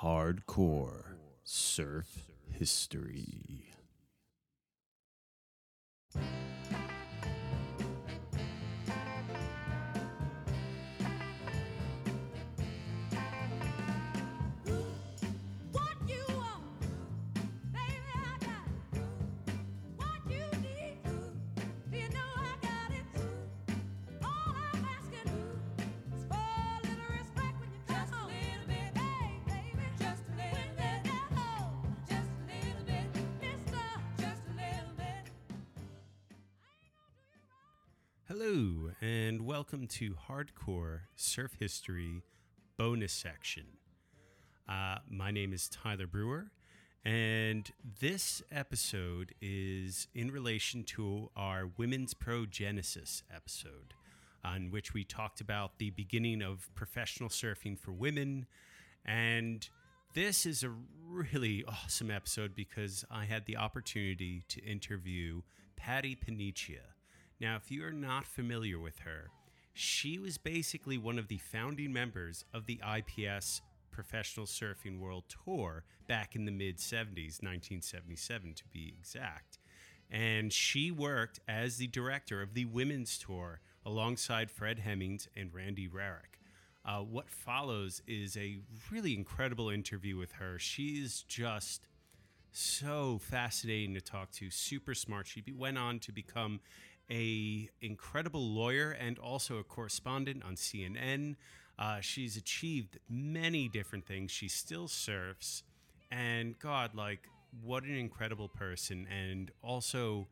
Hardcore surf history. Hello, and welcome to Hardcore Surf History bonus section. Uh, my name is Tyler Brewer, and this episode is in relation to our Women's Pro Genesis episode, on which we talked about the beginning of professional surfing for women. And this is a really awesome episode because I had the opportunity to interview Patti Paniccia. Now, if you are not familiar with her, she was basically one of the founding members of the IPS Professional Surfing World Tour back in the mid 70s, 1977 to be exact. And she worked as the director of the women's tour alongside Fred Hemmings and Randy Rarick. Uh, what follows is a really incredible interview with her. She's just so fascinating to talk to super smart she went on to become a incredible lawyer and also a correspondent on cnn uh, she's achieved many different things. She still surfs and god like what an incredible person. And also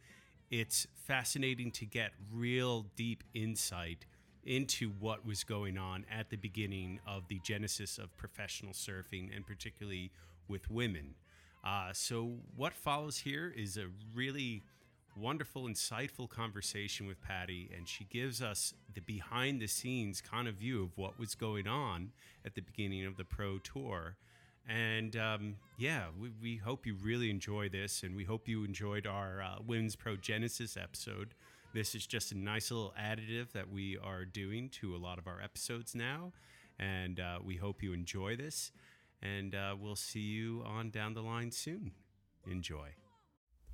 it's fascinating to get real deep insight into what was going on at the beginning of the genesis of professional surfing and particularly with women. Uh, so, what follows here is a really wonderful, insightful conversation with Patti, and she gives us the behind the scenes kind of view of what was going on at the beginning of the pro tour. And um, yeah, we, we hope you really enjoy this, and we hope you enjoyed our uh, Women's Pro Genesis episode. This is just a nice little additive that we are doing to a lot of our episodes now, and uh, we hope you enjoy this and uh, we'll see you on down the line soon. Enjoy.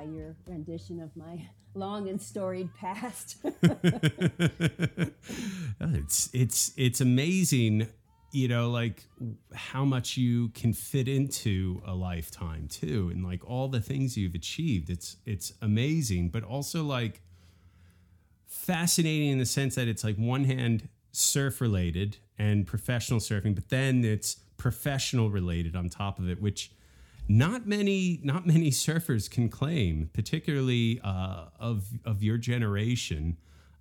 By your rendition of my long and storied past. it's it's it's amazing, you know, like how much you can fit into a lifetime too, and like all the things you've achieved. It's it's amazing, but also like fascinating in the sense that it's like one hand surf related and professional surfing, but then it's professional related on top of it, which not many not many surfers can claim, particularly uh, of of your generation,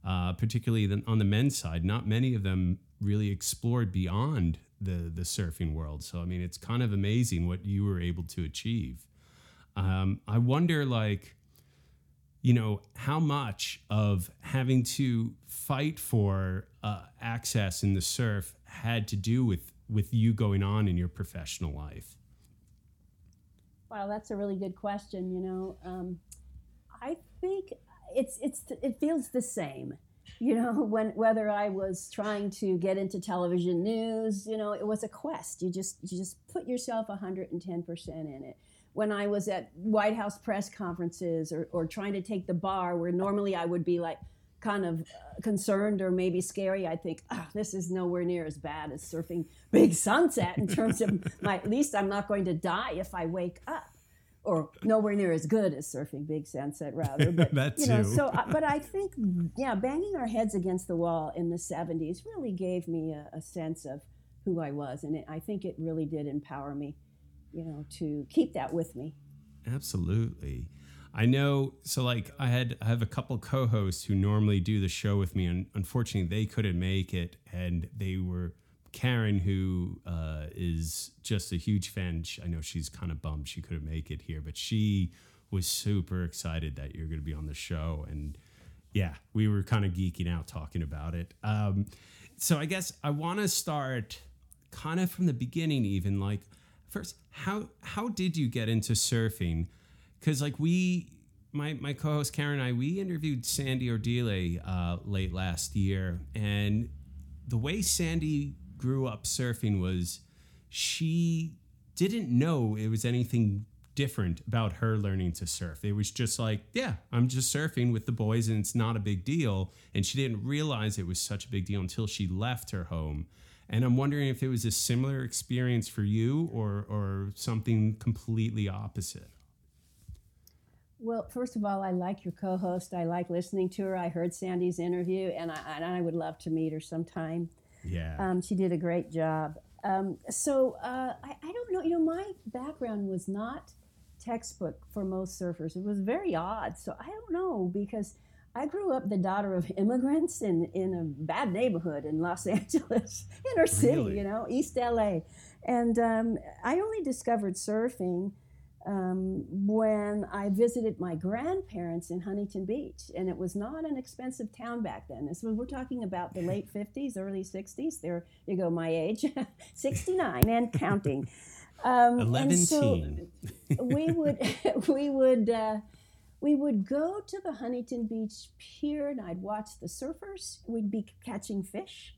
uh, particularly the, on the men's side. Not many of them really explored beyond the the surfing world. So I mean, it's kind of amazing what you were able to achieve. Um, I wonder, like, you know, how much of having to fight for uh, access in the surf had to do with with you going on in your professional life. Wow, that's a really good question. You know, um, I think it's it's it feels the same. You know, when whether I was trying to get into television news, you know, it was a quest. You just you just put yourself 110 percent in it. When I was at White House press conferences or, or trying to take the bar, where normally I would be like kind of uh, concerned or maybe scary, I think, oh, this is nowhere near as bad as surfing Big Sunset in terms of my, at least I'm not going to die if I wake up. Or nowhere near as good as surfing Big Sunset, rather. But That you know, too. so uh, but I think, yeah, banging our heads against the wall in the '70s really gave me a, a sense of who I was, and it, I think it really did empower me, you know, to keep that with me. Absolutely. I know. So, like, I had I have a couple co-hosts who normally do the show with me, and unfortunately, they couldn't make it, and they were Karen, who uh, is just a huge fan. I know she's kind of bummed she couldn't make it here, but she was super excited that you're going to be on the show, and yeah, we were kind of geeking out talking about it. Um, so, I guess I want to start kind of from the beginning, even like first, how how did you get into surfing? Because like we my my co-host karen and i we interviewed sandy ordile uh, late last year and the way sandy grew up surfing was she didn't know it was anything different about her learning to surf. It was just like yeah i'm just surfing with the boys and it's not a big deal. And she didn't realize it was such a big deal until she left her home. And i'm wondering if it was a similar experience for you or or something completely opposite Well, first of all, I like your co-host. I like listening to her. I heard Sandy's interview, and I, and I would love to meet her sometime. yeah Um, she did a great job. Um, so uh, I, I don't know. You know, my background was not textbook for most surfers. It was very odd. So I don't know because I grew up the daughter of immigrants in, in a bad neighborhood in Los Angeles, inner city, Really? you know, East LA. And um, I only discovered surfing um, when I visited my grandparents in Huntington Beach, and it was not an expensive town back then. This was, we're talking about the late 50s, early 60s. There you go, my age, 69 and counting. Um, Eleven and so we would we would uh, we would go to the Huntington Beach pier, and I'd watch the surfers. We'd be catching fish,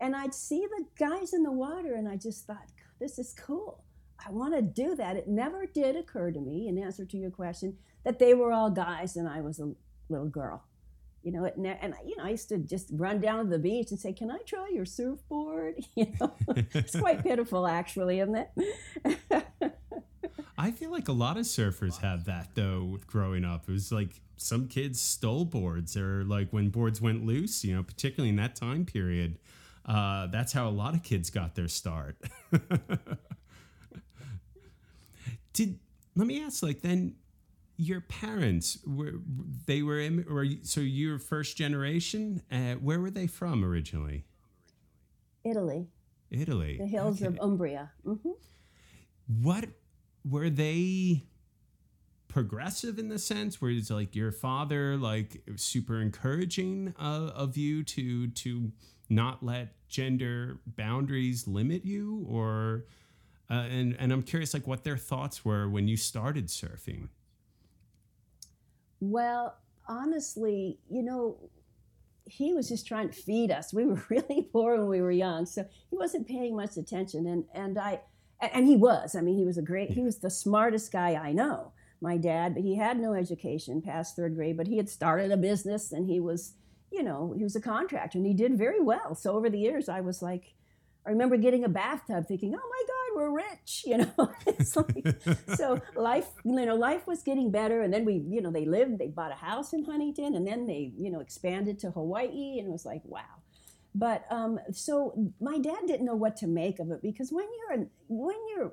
and I'd see the guys in the water, and I just thought, this is cool. I want to do that. It never did occur to me, in answer to your question, that they were all guys and I was a little girl. You know, it ne- and you know, I used to just run down to the beach and say, "Can I try your surfboard?" You know, it's quite pitiful, actually, isn't it? I feel like a lot of surfers have that though. Growing up, it was like some kids stole boards, or like when boards went loose. You know, particularly in that time period, uh, that's how a lot of kids got their start. Did let me ask, like then your parents were they were in, or so you're first generation. Uh, where were they from originally? Italy, Italy. the hills of Okay. Umbria. hmm what were they progressive in the sense where it's like your father like super encouraging uh, of you to to not let gender boundaries limit you or uh, and and I'm curious like what their thoughts were when you started surfing Well, honestly, you know, he was just trying to feed us. We were really poor when we were young, so he wasn't paying much attention. And and I, and he was. I mean, he was a great. He was the smartest guy I know. my dad, but he had no education past third grade, but he had started a business and he was, you know, he was a contractor and he did very well. So over the years, I was like, I remember getting a bathtub thinking, oh my God, we're rich, you know. it's like, so life, you know, life was getting better. And then we, you know, they lived, they bought a house in Huntington and then they, you know, expanded to Hawaii and it was like, wow. But um, so my dad didn't know what to make of it because when you're, when you're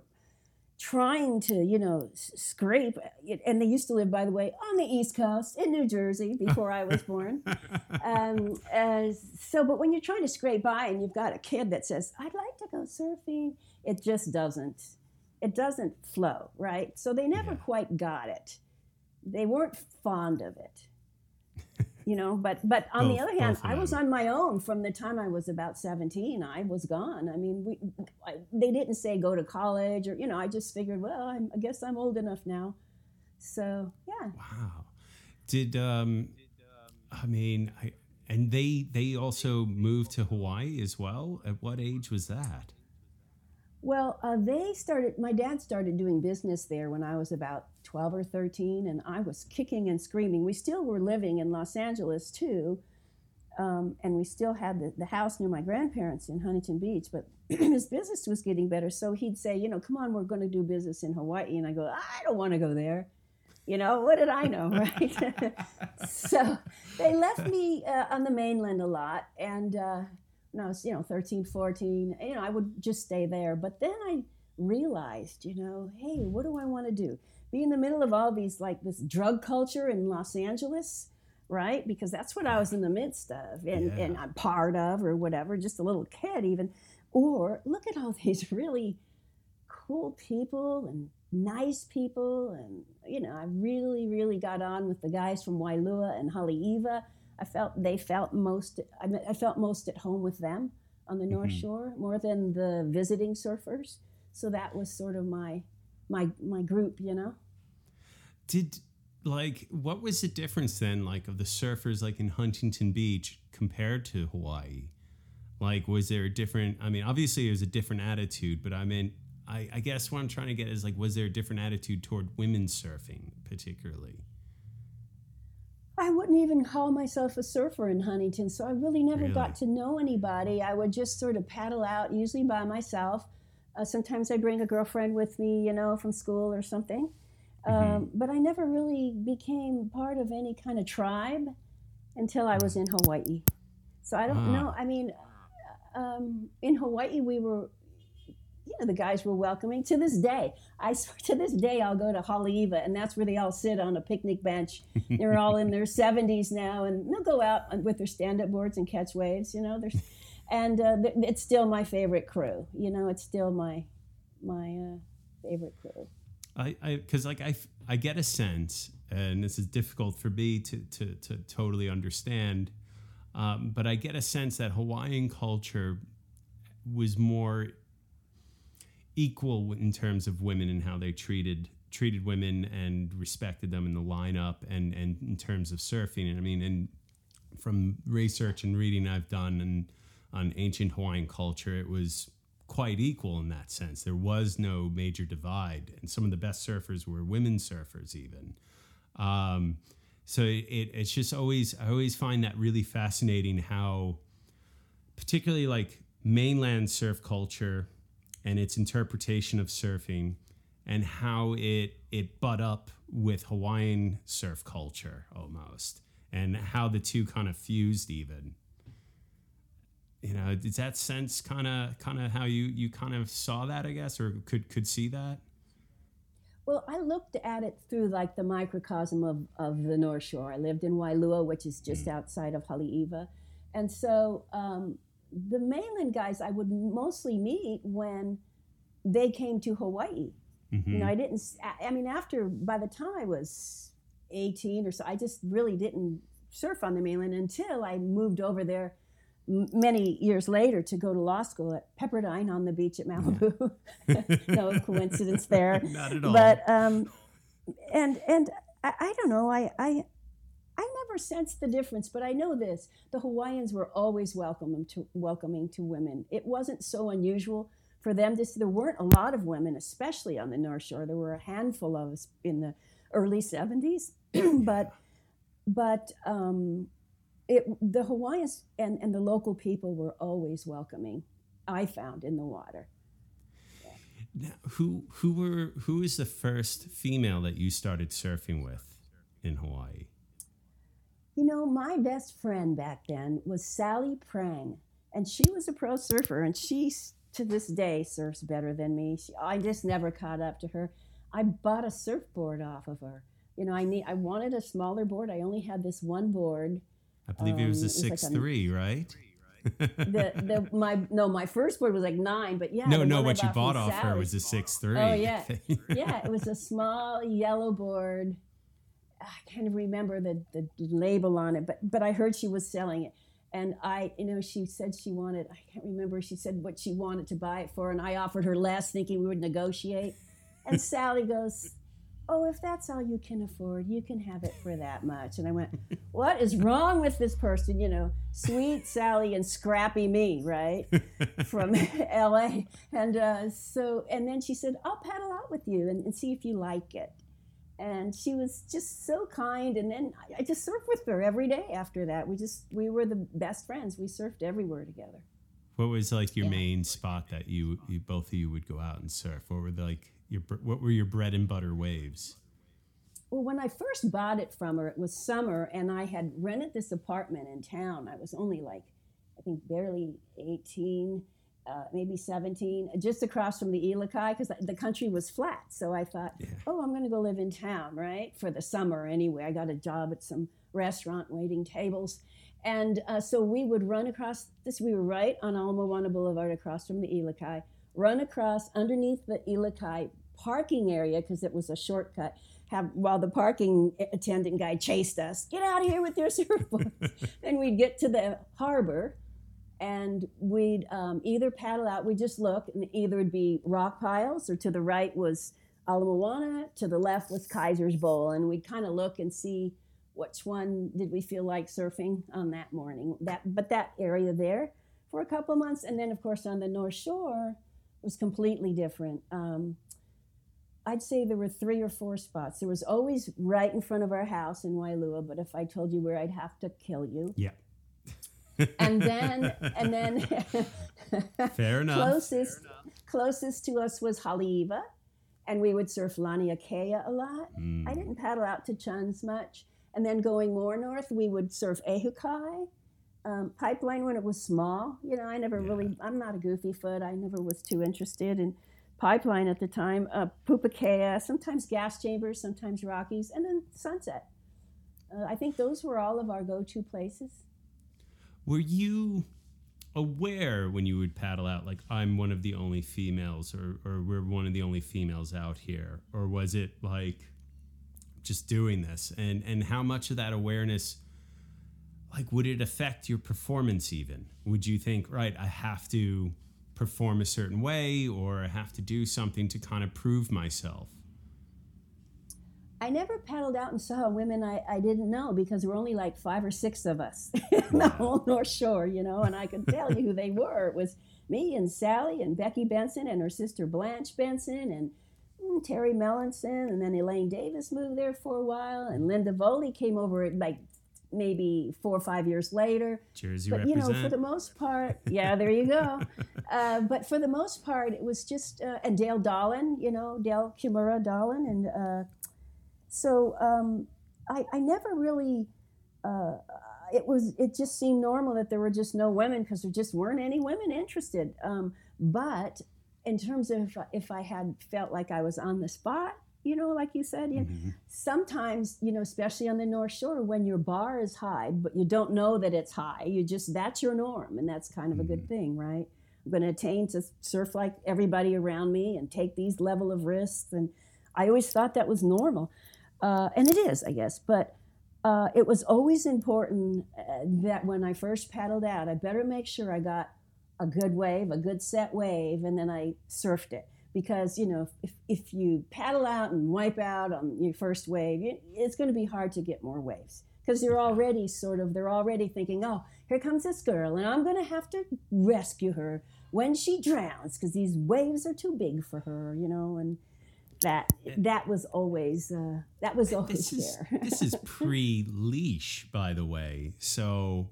trying to, you know, scrape. And they used to live, by the way, on the East Coast in New Jersey before I was born. Um, uh, so, but when you're trying to scrape by and you've got a kid that says, "I'd like to go surfing," it just doesn't. It doesn't flow, right? So they never Yeah. quite got it. They weren't fond of it. You know, but but on the other hand, I was on my own from the time I was about 17. I was gone. I mean, we I, they didn't say go to college or you know, I just figured, well, I'm, I guess I'm old enough now. So, yeah. Wow. Did um I mean I and they they also moved to Hawaii as well? At what age was that? Well, uh, they started, my dad started doing business there when I was about 12 or 13, and I was kicking and screaming. We still were living in Los Angeles too, um, and we still had the, the house near my grandparents in Huntington Beach, but his business was getting better. So he'd say, you know, come on, we're going to do business in Hawaii. And I go, I don't want to go there. You know, what did I know, right? so they left me uh, on the mainland a lot. And uh, when I was, you know, 13, 14, you know, I would just stay there. But then I realized, you know, hey, what do I want to do? Be in the middle of all these, like this drug culture in Los Angeles, right? Because that's what I was in the midst of and, Yeah. and I'm part of or whatever, just a little kid even. Or look at all these really cool people and nice people. And, you know, I really, really got on with the guys from Waialua and Haleiwa. I felt they felt most, I, mean, I felt most at home with them on the North Mhm. Shore more than the visiting surfers. So that was sort of my, my, my group, you know? Did like what was the difference then like of the surfers like in Huntington Beach compared to Hawaii? Like was there a different I mean obviously there's a different attitude, but I mean I, I guess what I'm trying to get is like was there a different attitude toward women surfing particularly? I wouldn't even call myself a surfer in Huntington, so I really never Really? got to know anybody. I would just sort of paddle out, usually by myself. Uh, sometimes I'd bring a girlfriend with me, you know, from school or something. Um, but I never really became part of any kind of tribe until I was in Hawaii. So I don't Ah. know. I mean, um, in Hawaii, we were, the guys were welcoming. To this day, I swear, to this day, I'll go to Haleiwa, and that's where they all sit on a picnic bench. They're all in their 70s now, and they'll go out with their stand-up boards and catch waves. You know, there's, and uh, it's still my favorite crew. You know, it's still my my uh, favorite crew. I, I, because like I I get a sense, and this is difficult for me to to, to totally understand, um, but I get a sense that Hawaiian culture was more equal in terms of women and how they treated treated women and respected them in the lineup and and in terms of surfing. And I mean, and from research and reading I've done and on ancient Hawaiian culture, it was quite equal in that sense. There was no major divide, and some of the best surfers were women surfers, even. Um, so it, it's just always I always find that really fascinating how, particularly like mainland surf culture and its interpretation of surfing, and how it it butt up with Hawaiian surf culture almost, and how the two kind of fused even you know does that sense kind of kind of how you you kind of saw that i guess or could could see that Well, I looked at it through like the microcosm of, of the North Shore. I lived in Waialua, which is just outside of Haleiwa. And so um, the mainland guys I would mostly meet when they came to Hawaii. Mm-hmm. You know, I didn't, I mean, after, by the time I was 18 or so, I just really didn't surf on the mainland until I moved over there m- many years later to go to law school at Pepperdine on the beach at Malibu. no coincidence there. Not at all. But um, and and I, I don't know. I I I never sensed the difference, but I know this: the Hawaiians were always welcoming to welcoming to women. It wasn't so unusual for them to. see. There weren't a lot of women, especially on the North Shore. There were a handful of us in the early 70s. but but um, it, the Hawaiians and, and the local people were always welcoming, I found in the water. Now, who who were who is the first female that you started surfing with in Hawaii? You know, my best friend back then was Sally Prange, and she was a pro surfer, and she to this day surfs better than me. She, I just never caught up to her. I bought a surfboard off of her. You know, I need I wanted a smaller board. I only had this one board. I believe it was Um, a it was like a- six three, right? The the my no my first board was like nine, but yeah. no, no, what you bought off her was a six three. Oh yeah, yeah. It was a small yellow board. I can't remember the, the label on it, but but I heard she was selling it, and I, you know, she said she wanted. I can't remember. She said what she wanted to buy it for, and I offered her less, thinking we would negotiate. And Sally goes, "Oh, if that's all you can afford, you can have it for that much." And I went, "What is wrong with this person? You know, sweet Sally and scrappy me, right?" from LA. And uh, so, and then she said, I'll paddle out with you and, and see if you like it. And she was just so kind. And then I, just surfed with her every day after that. We just, we were the best friends. We surfed everywhere together. What was like your Yeah. main spot that you, you both of you would go out and surf? What were the, like your what were your bread and butter waves? Well, when I first bought it from her, it was summer, and I had rented this apartment in town. I was only like, I think, barely 18, uh, maybe 17, just across from the Ilikai, because the country was flat. So I thought, Yeah. oh, I'm going to go live in town, right? For the summer anyway. I got a job at some restaurant waiting tables. And uh, so we would run across this. We were right on Ala Moana Boulevard across from the Ilikai, run across underneath the Ilikai parking area because it was a shortcut. Have while the parking attendant guy chased us, get out of here with your surfboard. and we'd get to the harbor, and we'd um, either paddle out. we'd just look, and either it'd be rock piles, or to the right was Ala Moana, to the left was Kaiser's Bowl, and we'd kind of look and see which one did we feel like surfing on that morning. That, but that area there for a couple months, and then of course on the North Shore was completely different. Um, I'd say there were three or four spots. There was always right in front of our house in Waialua, but if I told you where, I'd have to kill you. Yeah. And then, and then, Fair enough. closest closest to us was Haleiwa, and we would surf Laniakea a lot. Mm. I didn't paddle out to Chuns much. And then going more north, we would surf Ehukai. Um, pipeline when it was small. You know, I never Yeah. really, I'm not a goofy foot. I never was too interested in pipeline at the time. Uh, Pupukea, sometimes gas chambers, sometimes Rockies, and then Sunset. Uh, I think those were all of our go to places. Were you aware when you would paddle out, like I'm one of the only females, or or we're one of the only females out here, or was it like just doing this, and and how much of that awareness, like, would it affect your performance? Even would you think, right, I have to perform a certain way, or I have to do something to kind of prove myself? I never paddled out and saw women I, I didn't know because there were only like five or six of us in the whole North Shore, you know, and I could tell you who they were. It was me and Sally and Becky Benson and her sister Blanche Benson and mm, Terry Mellinson, and then Elaine Davis moved there for a while, and Linda Voley came over like maybe four or five years later. Jersey but you represent. know, for the most part, yeah, there you go. uh, but for the most part, it was just uh, and Dale Dolan, you know, Dale Kimura Dolan, and uh, so um, I, I never really. Uh, it was. It just seemed normal that there were just no women because there just weren't any women interested. Um, but in terms of if I had felt like I was on the spot, you know, like you said, you Mhm. sometimes you know especially on the north shore when your bar is high but you don't know that it's high you just that's your norm and that's kind of a good thing right i'm going to attain to surf like everybody around me and take these level of risks and i always thought that was normal uh, and it is i guess but uh, it was always important uh, that when i first paddled out i better make sure i got a good wave a good set wave and then i surfed it. Because you know if, if you paddle out and wipe out on your first wave it's going to be hard to get more waves. Because you're already sort of they're already thinking oh here comes this girl and i'm going to have to rescue her when she drowns because these waves are too big for her you know and that that was always uh, that was always this is there. this is pre leash, by the way. So,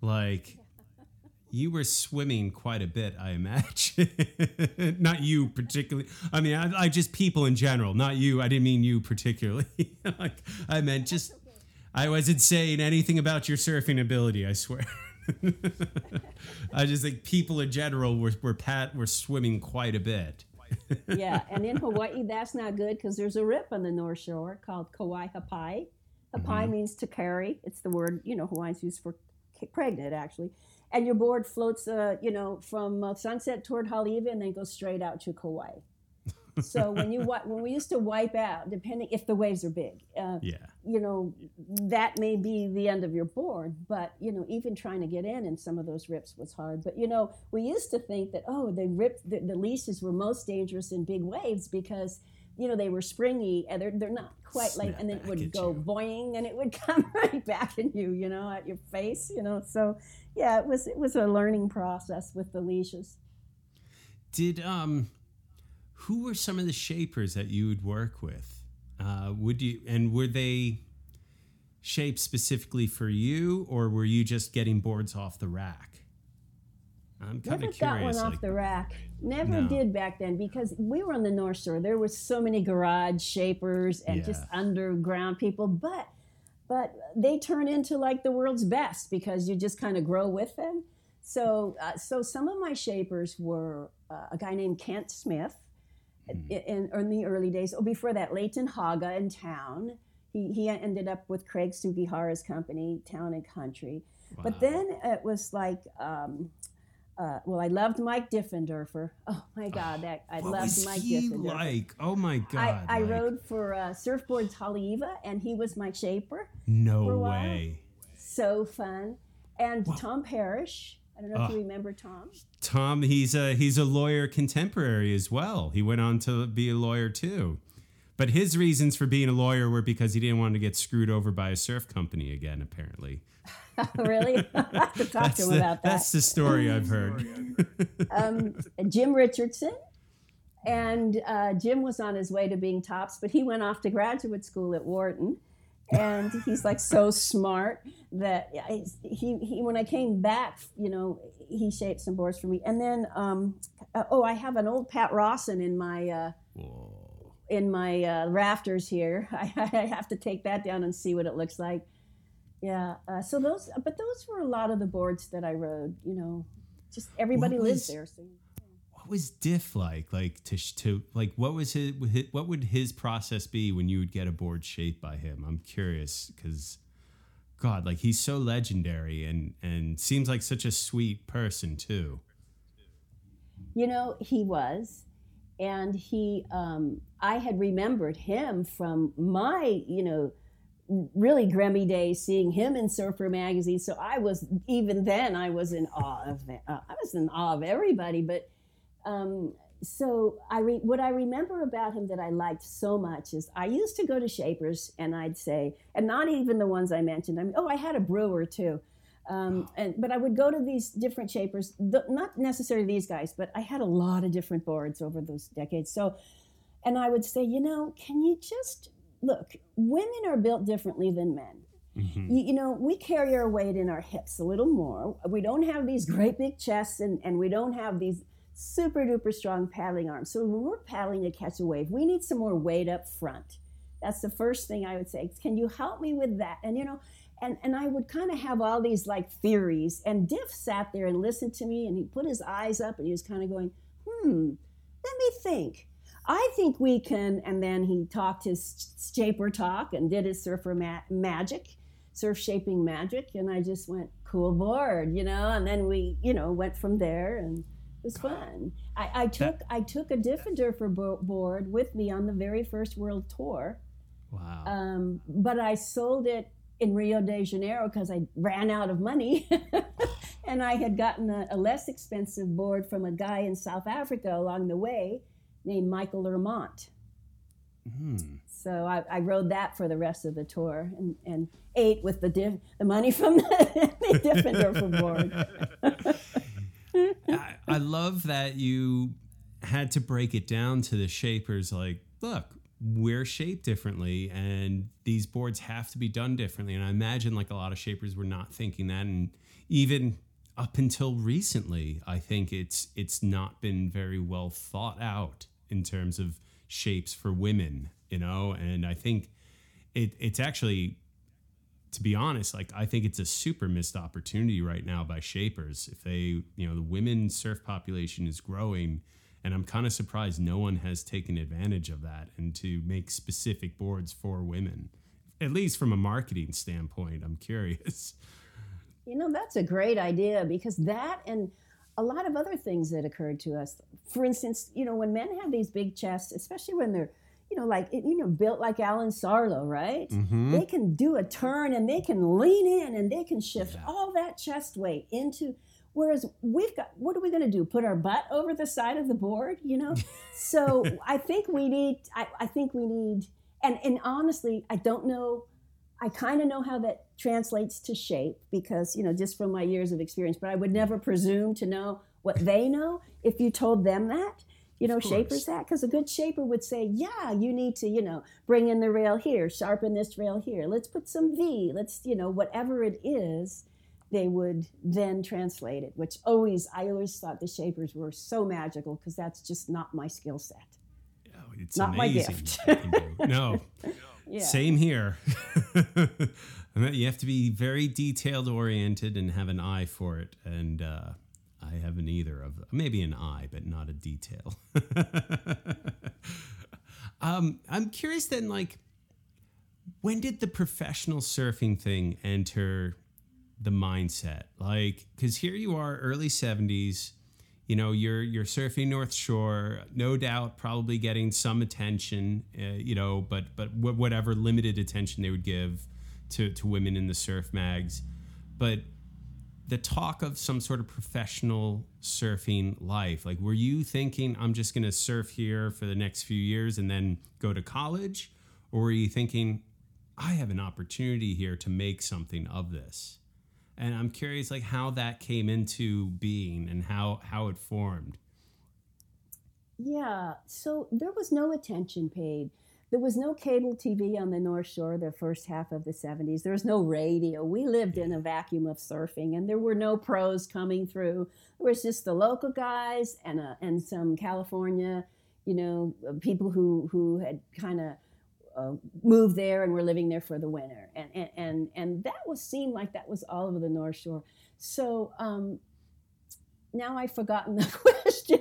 like, you were swimming quite a bit, I imagine. not you particularly. I mean, I, I just people in general. Not you. I didn't mean you particularly. like, I meant just. I wasn't saying anything about your surfing ability. I swear. I just think people in general were were pat were swimming quite a bit. Yeah, and in Hawaii, that's not good because there's a rip on the North Shore called Kauai Hapai. Hapai means to carry. It's the word you know Hawaiians use for pregnant, actually. And your board floats, uh, you know, from uh, sunset toward Haleiwa and then goes straight out to Kauai. So when you when we used to wipe out, depending if the waves are big, uh, Yeah. you know, that may be the end of your board. But, you know, even trying to get in in some of those rips was hard. But, you know, we used to think that, oh, the rip, the, the leashes were most dangerous in big waves because, you know, they were springy and they're, they're not quite like, and then it would go you. boing and it would come right back at you, you know, at your face, you know. So, yeah, it was, it was a learning process with the leashes. Did um, who were some of the shapers that you would work with? Uh, would you and were they shaped specifically for you, or were you just getting boards off the rack? I'm kind Never of curious. got one off like, the rack. Never No. did back then because we were on the North Shore. There were so many garage shapers and just underground people, but but they turn into like the world's best because you just kind of grow with them. So uh, so some of my shapers were uh, a guy named Kent Smith Hmm. in, in, in the early days. Oh, before that, Leighton Haga in town. He, he ended up with Craig Sugihara's company, Town and Country. But then it was like, um, uh, well, I loved Mike Diffenderfer. Oh my God, that I what loved was Mike he Diffenderfer. like? Oh my god! I, I rode for uh, Surfboards Haleiwa, and he was my shaper. No for a while. way. So fun. And Wow. Tom Parrish. I don't know if Oh. you remember Tom. Tom, he's a he's a lawyer contemporary as well. He went on to be a lawyer too. But his reasons for being a lawyer were because he didn't want to get screwed over by a surf company again, apparently. really? I have to talk to him the, about that. that's the story I've heard. um, Jim Richardson. And uh, Jim was on his way to being tops, but he went off to graduate school at Wharton. And he's like so smart that I, he, he, when I came back, you know, he shaped some boards for me. And then, um, uh, oh, I have an old Pat Rawson in my, uh, in my uh, rafters here. I, I have to take that down and see what it looks like. Yeah. Uh, so those, but those were a lot of the boards that I rode. You know, just everybody What lives was- there. So. What was Diff like? Like to to like what was his what would his process be when you would get a board shaped by him? I'm curious because God, like he's so legendary and and seems like such a sweet person too. You know, he was. And he, um, I had remembered him from my, you know, really grimy days, seeing him in Surfer magazine. So I was, even then, I was in awe of, uh, I was in awe of everybody. But um, so I, re- what I remember about him that I liked so much is I used to go to Shapers and I'd say, and not even the ones I mentioned. I mean, oh, I had a brewer too. Um, and but I would go to these different shapers, th- not necessarily these guys, but I had a lot of different boards over those decades. So, and I would say, you know, can you just look? Women are built differently than men. Mhm. You, you know, we carry our weight in our hips a little more. We don't have these great big chests, and and we don't have these super duper strong paddling arms. So when we're paddling to catch a wave, we need some more weight up front. That's the first thing I would say. Can you help me with that? And you know, and and I would kind of have all these like theories. And Diff sat there and listened to me, and he put his eyes up, and he was kind of going, "Hmm, let me think." I think we can. And then he talked his shaper talk and did his surfer ma- magic, surf shaping magic, and I just went, "Cool board," you know. And then we, you know, went from there, and was fun. I, I took I took a Diffenderfer bo- board with me on the very first world tour. Wow. Um, but I sold it in Rio de Janeiro because I ran out of money. and I had gotten a, a less expensive board from a guy in South Africa along the way named Michael Lermont. Hmm. So I, I rode that for the rest of the tour and, and ate with the, diff, the money from the, the Diffenderfer board. I, love that you had to break it down to the shapers like look, we're shaped differently and these boards have to be done differently. And I imagine like a lot of shapers were not thinking that. And even up until recently, I think it's it's not been very well thought out in terms of shapes for women, you know, and I think it it's actually to be honest, like I think it's a super missed opportunity right now by shapers. If they, you know, the women surf population is growing, and I'm kind of surprised no one has taken advantage of that and to make specific boards for women, at least from a marketing standpoint. I'm curious. You know, that's a great idea because that and a lot of other things that occurred to us. For instance, you know, when men have these big chests, especially when they're, you know, like you know, built like Alan Sarlo, right? Mm-hmm. They can do a turn and they can lean in and they can shift Yeah. all that chest weight into. Whereas we've got, what are we going to do? Put our butt over the side of the board, you know? so I think we need, I, I think we need, and and honestly, I don't know. I kind of know how that translates to shape because, you know, just from my years of experience, but I would never presume to know what they know if you told them that, you know, shapers that. Because a good shaper would say, yeah, you need to, you know, bring in the rail here, sharpen this rail here, let's put some V, let's, you know, whatever it is, they would then translate it, which always, I always thought the shapers were so magical because that's just not my skill set. Oh, it's Not my gift. what you can do. No, Yeah. same here. You have to be very detailed oriented and have an eye for it. And uh, I haven't either of maybe an eye, but not a detail. um, I'm curious then, like, when did the professional surfing thing enter the mindset? Like, because here you are, early 70s you know you're you're surfing north shore no doubt probably getting some attention uh, you know but but whatever limited attention they would give to to women in the surf mags but the talk of some sort of professional surfing life like were you thinking i'm just going to surf here for the next few years and then go to college or were you thinking i have an opportunity here to make something of this and I'm curious like how that came into being and how how it formed. Yeah, so there was no attention paid. There was no cable TV on the North Shore the first half of the 70s. There was no radio. We lived in a vacuum of surfing, and there were no pros coming through. It was just the local guys and uh, and some California, you know, people who who had kind of uh, moved there and were living there for the winter, and and and, and that was seemed like that was all over the North Shore. So um, now I've forgotten the question.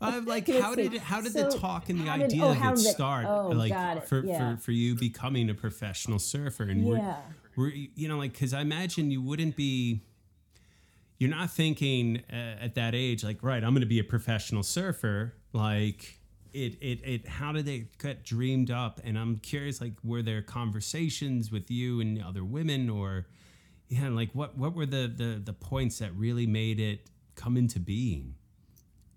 I'm like how did how did the talk and the did- idea oh, did start oh, like for, yeah. for for you becoming a professional surfer and yeah. were you you know like cuz I imagine you wouldn't be you're not thinking uh, at that age like right I'm going to be a professional surfer like it, it it how did they get dreamed up and i'm curious like were there conversations with you and other women or yeah like what what were the the, the points that really made it come into being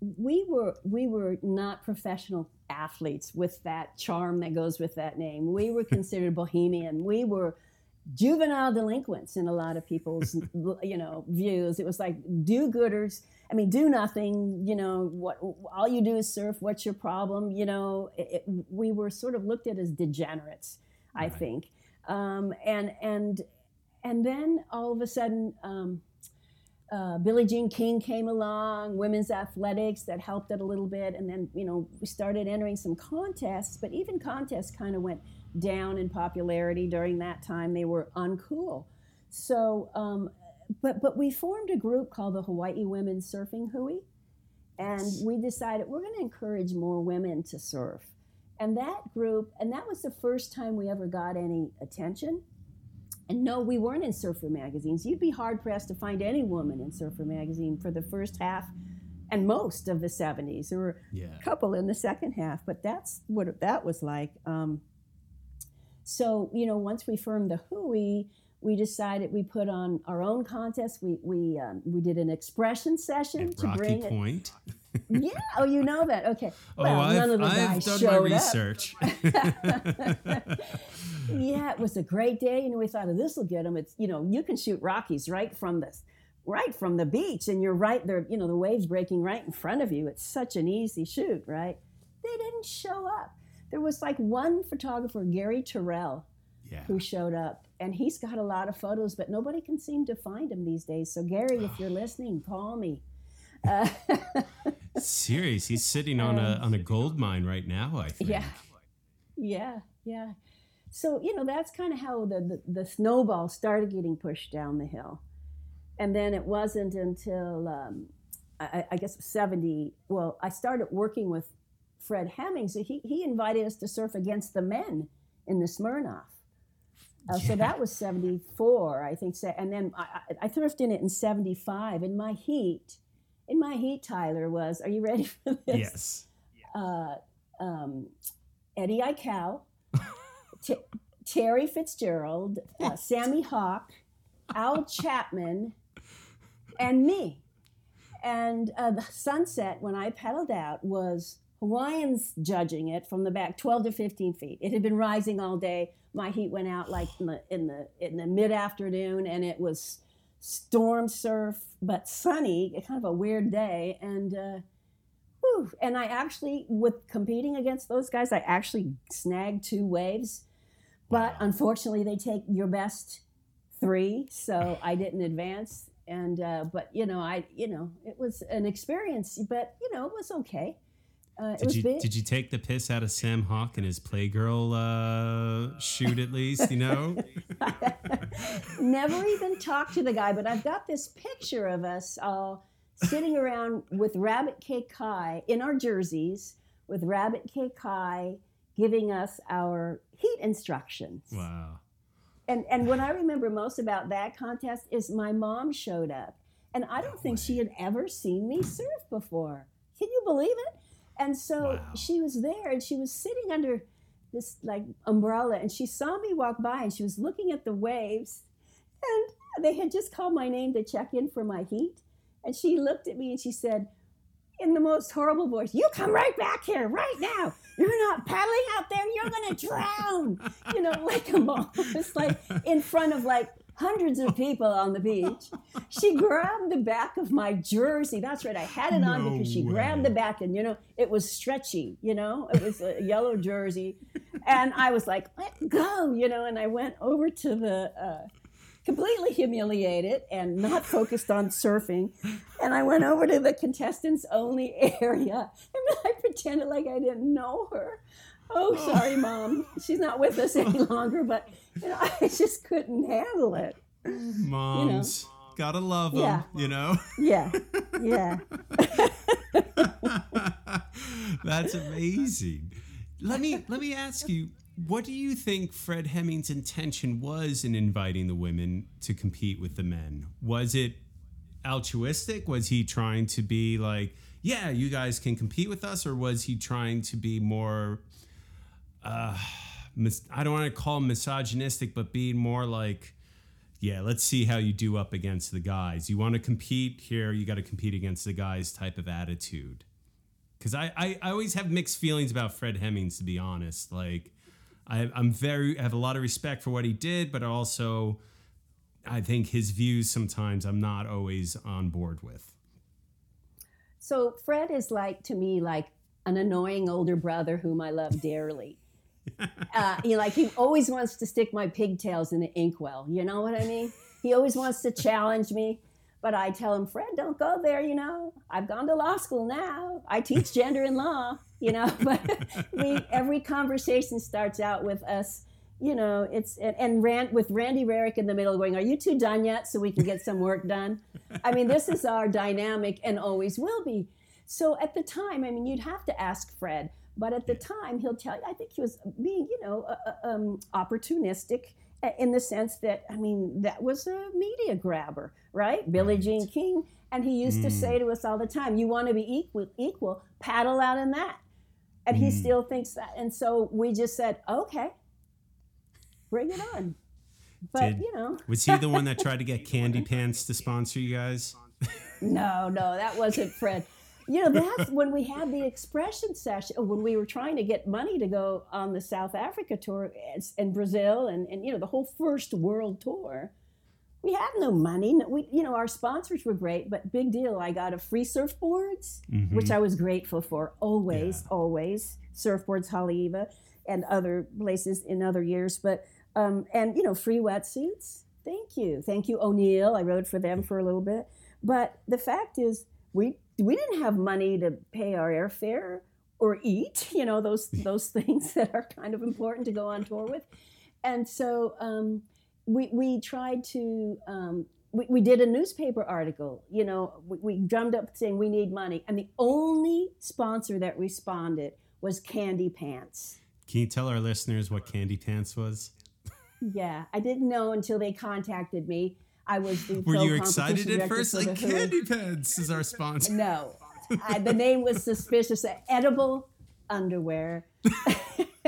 we were we were not professional athletes with that charm that goes with that name. We were considered bohemian. We were juvenile delinquents in a lot of people's you know views. It was like do-gooders. I mean, do nothing. You know what? All you do is surf. What's your problem? You know, it, it- we were sort of looked at as degenerates. I think, um, and and and then all of a sudden. Um, uh, Billie Jean King came along, women's athletics that helped it a little bit, and then you know we started entering some contests. But even contests kind of went down in popularity during that time. They were uncool. So, um, but but we formed a group called the Hawaii Women Surfing Hui, and we decided we're going to encourage more women to surf. And that group, and that was the first time we ever got any attention. And no, we weren't in surfer magazines. You'd be hard pressed to find any woman in surfer magazine for the first half and most of the 70s. There were yeah a couple in the second half, but that's what that was like. Um, so, you know, once we formed the Hui, we decided we put on our own contest. We we um, we did an expression session at to rocky bring it. Yeah. Oh, you know that. Okay. oh Well, i've, none of the I've guys done my research yeah, it was a great day. You know, we thought, oh, this will get them. It's you know, you can shoot Rockies right from the right from the beach, and you're right there. You know, the waves breaking right in front of you. It's such an easy shoot, right? They didn't show up. there was like one photographer, Gary Terrell, Yeah. who showed up, and he's got a lot of photos, but nobody can seem to find him these days. So Gary, if you're oh. listening, call me. Uh, Serious. He's sitting on a on a gold mine right now, I think. Yeah. Yeah, yeah. So you know that's kind of how the, the the snowball started getting pushed down the hill, and then it wasn't until um, I, I guess seventy. Well, I started working with Fred Hemmings. He he invited us to surf against the men in the Smirnoff. Uh, So that was seventy four, I think. So, and then I, I, I surfed in it in seventy five. In my heat, in my heat, Tyler was. Are you ready for this? Yes. uh, um, Eddie Aikau, T- Terry Fitzgerald, uh, Sammy Hawk, Owl Chapman, and me. And uh, the sunset, when I pedaled out, was Hawaiians judging it from the back, 12 to 15 feet. It had been rising all day. My heat went out like in the in the in the mid afternoon, and it was storm surf, but sunny, kind of a weird day. And uh, Whew. And I actually, with competing against those guys, I actually snagged two waves. But Wow. unfortunately, they take your best three, so I didn't advance. And uh, but you know, I you know, it was an experience, but you know, it was okay. Uh, Did you big. did you take the piss out of Sam Hawk and his Playgirl uh, shoot at least? You know. Never even talked to the guy, but I've got this picture of us all sitting around with Rabbit Kekai in our jerseys, with Rabbit Kekai giving us our heat instructions. wow. And and what I remember most about that contest is my mom showed up, and I don't think she had ever seen me surf before. Can you believe it? And so Wow. she was there, and she was sitting under this like umbrella, and she saw me walk by, and she was looking at the waves, and they had just called my name to check in for my heat, and she looked at me and she said. In the most horrible voice, you come right back here right now. You're not paddling out there. You're gonna drown. You know, like a mom. It's like in front of like hundreds of people on the beach. She grabbed the back of my jersey. That's right. I had it on No because she way. grabbed the back and, you know, it was stretchy, you know, it was a yellow jersey. And I was like, let go, you know, and I went over to the, uh, completely humiliated and not focused on surfing. And I went over to the contestants only area and I pretended like I didn't know her. Oh, sorry, mom. She's not with us any longer, but you I just couldn't handle it. Moms gotta love them. Yeah. You know. Yeah, yeah. That's amazing. Let me let me ask you, what do you think Fred Hemmings' intention was in inviting the women to compete with the men? Was it altruistic? Was he trying to be like, yeah, you guys can compete with us, or was he trying to be more uh mis- I don't want to call misogynistic, but being more like yeah, let's see how you do up against the guys. You want to compete here, you got to compete against the guys type of attitude. Because I, I, I always have mixed feelings about Fred Hemmings, to be honest. Like, I, I'm very, I have a lot of respect for what he did, but also I think his views sometimes I'm not always on board with. So Fred is like to me like an annoying older brother whom I love dearly. Uh, you know, like he always wants to stick my pigtails in the inkwell. You know what I mean? He always wants to challenge me, but I tell him, Fred, don't go there. You know, I've gone to law school now. I teach gender and law. You know, but we every conversation starts out with us. You know, it's and, and Rand with Randy Rarick in the middle, going, "Are you two done yet? So we can get some work done." I mean, this is our dynamic and always will be. So at the time, I mean, you'd have to ask Fred, but at the time, he'll tell you. I think he was being, you know, uh, uh, um, opportunistic in the sense that, I mean, that was a media grabber, right? Billie Right. Jean King, and he used to Mm. say to us all the time, "You want to be equal, equal, paddle out in that." And he Mm. still thinks that, and so we just said, "Okay, bring it on." But Did- you know, Was he the one that tried to get Candy Pants to sponsor you guys? No, no, that wasn't Fred. You know, that's when we had the expression session, uh, when we were trying to get money to go on the South Africa tour and, Brazil and, and, you know, the whole first world tour. We had no money. We, you know, our sponsors were great, but big deal. I got a free surfboards, Mhm. which I was grateful for always, Yeah. always. Surfboards Haleiwa and other places in other years. But um, and you know, free wetsuits. Thank you, thank you, O'Neill. I rode for them for a little bit. But the fact is, we we didn't have money to pay our airfare or eat. You know, those those things that are kind of important to go on tour with. And so um, we we tried to. Um, we, we did a newspaper article, you know, we, we drummed up saying we need money. And the only sponsor that responded was Candy Pants. Can you tell our listeners what Candy Pants was? Yeah, I didn't know until they contacted me. I was the Were you excited at first? Like. Candy Pants is our sponsor. No, I, the name was suspicious. Edible underwear.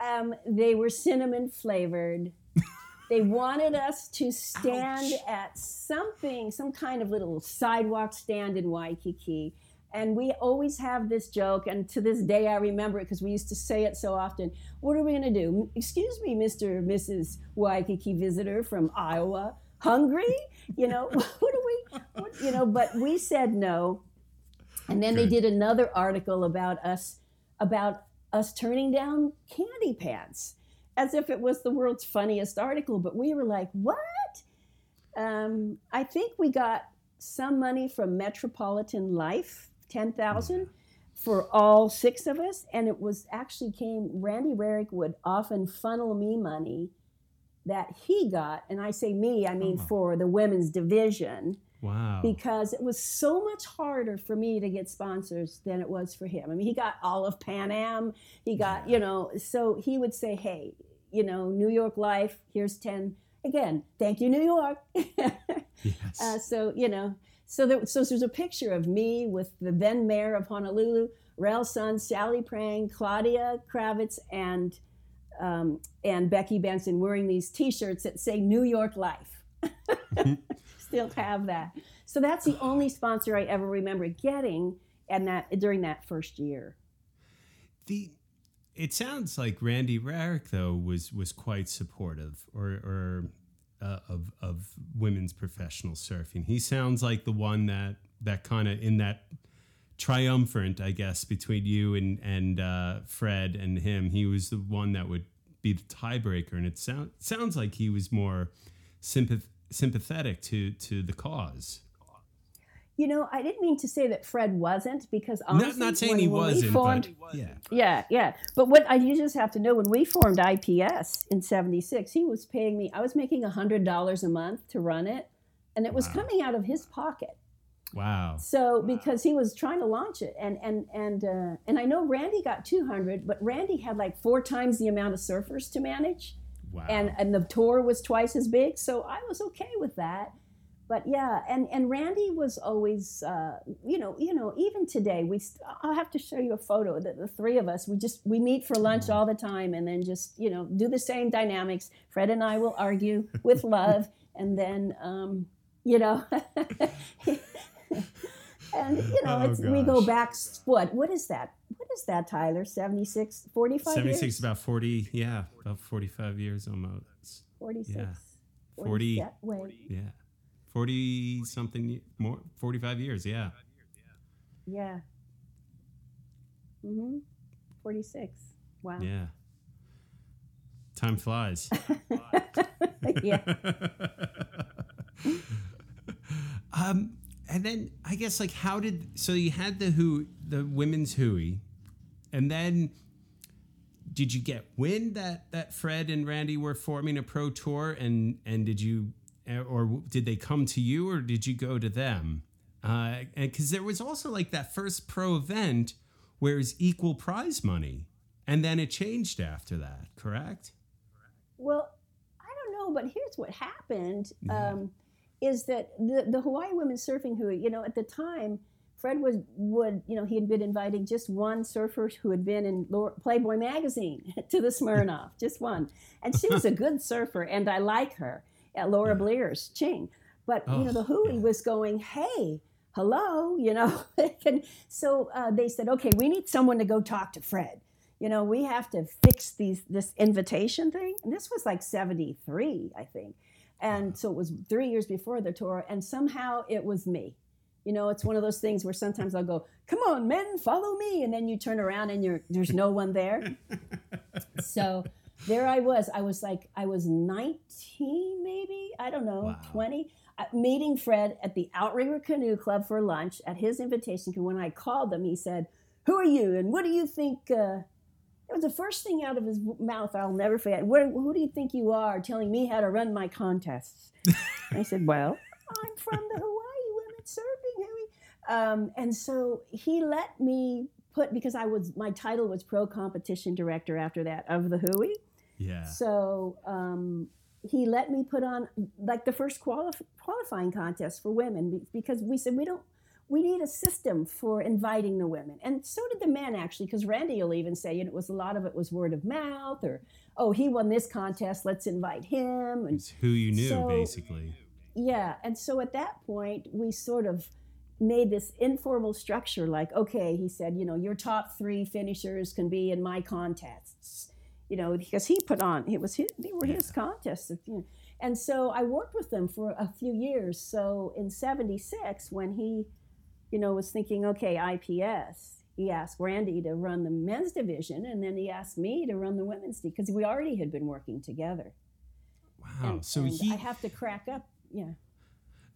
um, they were cinnamon flavored. They wanted us to stand at something, some kind of little sidewalk stand in Waikiki. And we always have this joke, and to this day I remember it because we used to say it so often. What are we going to do? Excuse me, Mr. or Mrs. Waikiki visitor from Iowa. Hungry? You know, what do we, what, you know, but we said no. And then they did another article about us, about us turning down candy pants, as if it was the world's funniest article. But we were like, what? Um, I think we got some money from Metropolitan Life, ten thousand, for all six of us, and it was actually came. Randy Rarick would often funnel me money that he got, and I say me, I mean Oh. for the women's division Wow. because it was so much harder for me to get sponsors than it was for him. I mean, he got all of Pan Am, he got, you know, so he would say, hey, you know, New York Life, here's 10. Again, thank you, New York. yes. uh, so, you know, so, there, so there's a picture of me with the then mayor of Honolulu, Rel Sun, Sally Prange, Claudia Kravitz, and um, and Becky Benson wearing these T-shirts that say New York Life. Still have that. So that's the only sponsor I ever remember getting, and that during that first year. the it sounds like Randy Rarick though was was quite supportive or or uh, of of women's professional surfing. He sounds like the one that that kind of in that triumphant, I guess, between you and and uh, Fred and him. He was the one that would be the tiebreaker, and it sound, sounds like he was more sympath- sympathetic to to the cause. You know, I didn't mean to say that Fred wasn't because Not, honestly, not saying when- he when wasn't, formed, but yeah. Yeah, yeah. But what I you just have to know when we formed IPS in 76, he was paying me I was making $100 a month to run it and it was Wow. coming out of his pocket. Wow. So because he was trying to launch it and and and uh, and I know Randy got 200, but Randy had like four times the amount of surfers to manage Wow. and and the tour was twice as big, so I was okay with that. But yeah, and and Randy was always, uh, you know, you know, even today we. St- I'll have to show you a photo that the three of us we just we meet for lunch all the time, and then just you know do the same dynamics. Fred and I will argue with love, and then um, you know. And you know, Oh, it's, we go back. What? What is that? What is that, Tyler? 76, 45 76 years? about 40 yeah about 45 years almost 46. yeah. 40. 40 Wait, yeah 40 something more 45 years yeah yeah. Mm-hmm. 46. Wow. yeah time flies yeah. um and then i guess like how did so you had the who the women's hui and then did you get wind that that fred and randy were forming a pro tour and and did you eh, or did they come to you or did you go to them? Uh and because there was also like that first pro event where it's equal prize money and then it changed after that correct? Well, I don't know, but here's what happened: um, is that the the Hawaii women surfing who, you know, at the time, Fred was would you know he had been inviting just one surfer who had been in Playboy magazine to the Smirnoff, just one, and she was a good surfer, and I like her, at Laura Blears Ching, but you know Oh, the Hui yeah. was going, hey. Hello, you know, and so uh, they said, okay, we need someone to go talk to Fred you know, we have to fix these this invitation thing. And this was like 73, I think. And so it was three years before the tour, and somehow it was me. You know, it's one of those things where sometimes I'll go, "Come on, men, follow me," and then you turn around and you're there's no one there. so there I was. I was like, I was 19, maybe I don't know, Wow. 20, uh, meeting Fred at the Outrigger Canoe Club for lunch at his invitation. Because when I called him, he said, "Who are you? And what do you think?" Uh, it was the first thing out of his mouth I'll never forget. What, who do you think you are telling me how to run my contests? I said, Well, I'm from the Hawaii Women's Surfing. Harry." Um, and so he let me put, because I was, my title was pro competition director after that of the Hui. Yeah. So um, he let me put on like the first qualif- qualifying contest for women because we said we don't we need a system for inviting the women and so did the men actually because randy will even say you know, it was a lot of it was word of mouth or oh he won this contest let's invite him and It's who you knew, So- basically. yeah, and so at that point, we sort of made this informal structure like, okay, he said, you know, your top three finishers can be in my contests, you know, because he put on, it was his, they were his contests. you know. And so I worked with them for a few years. So in 76, when he, you know, was thinking, okay, IPS, he asked Randy to run the men's division, and then he asked me to run the women's because we already had been working together. Wow. And, so and he, I have to crack up, yeah.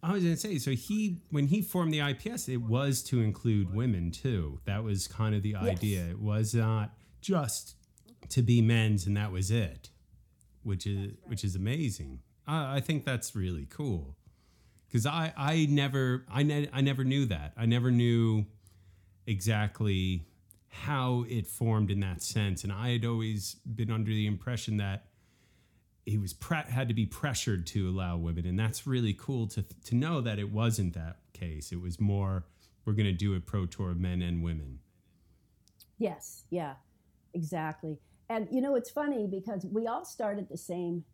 I was going to say, so he, when he formed the IPS, it was to include women too. That was kind of the idea. It was not just to be men's and that was it, which is which is amazing. I, I think that's really cool because I I never I ne- I never knew that. I never knew exactly how it formed in that sense, and I had always been under the impression that he was pre- had to be pressured to allow women, and that's really cool to to know that it wasn't that case. It was more we're going to do a pro tour of men and women. Yes, yeah, exactly. And you know, it's funny because we all start at the same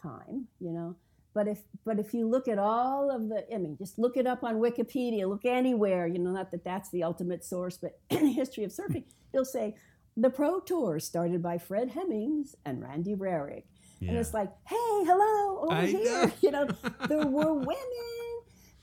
time, you know. But if but if you look at all of the, I mean, just look it up on Wikipedia, look anywhere, you know, not that that's the ultimate source, but in the history of surfing, they'll say the Pro Tour started by Fred Hemmings and Randy Rarick. And it's like, hey, hello, over I here. know. You know, there were women.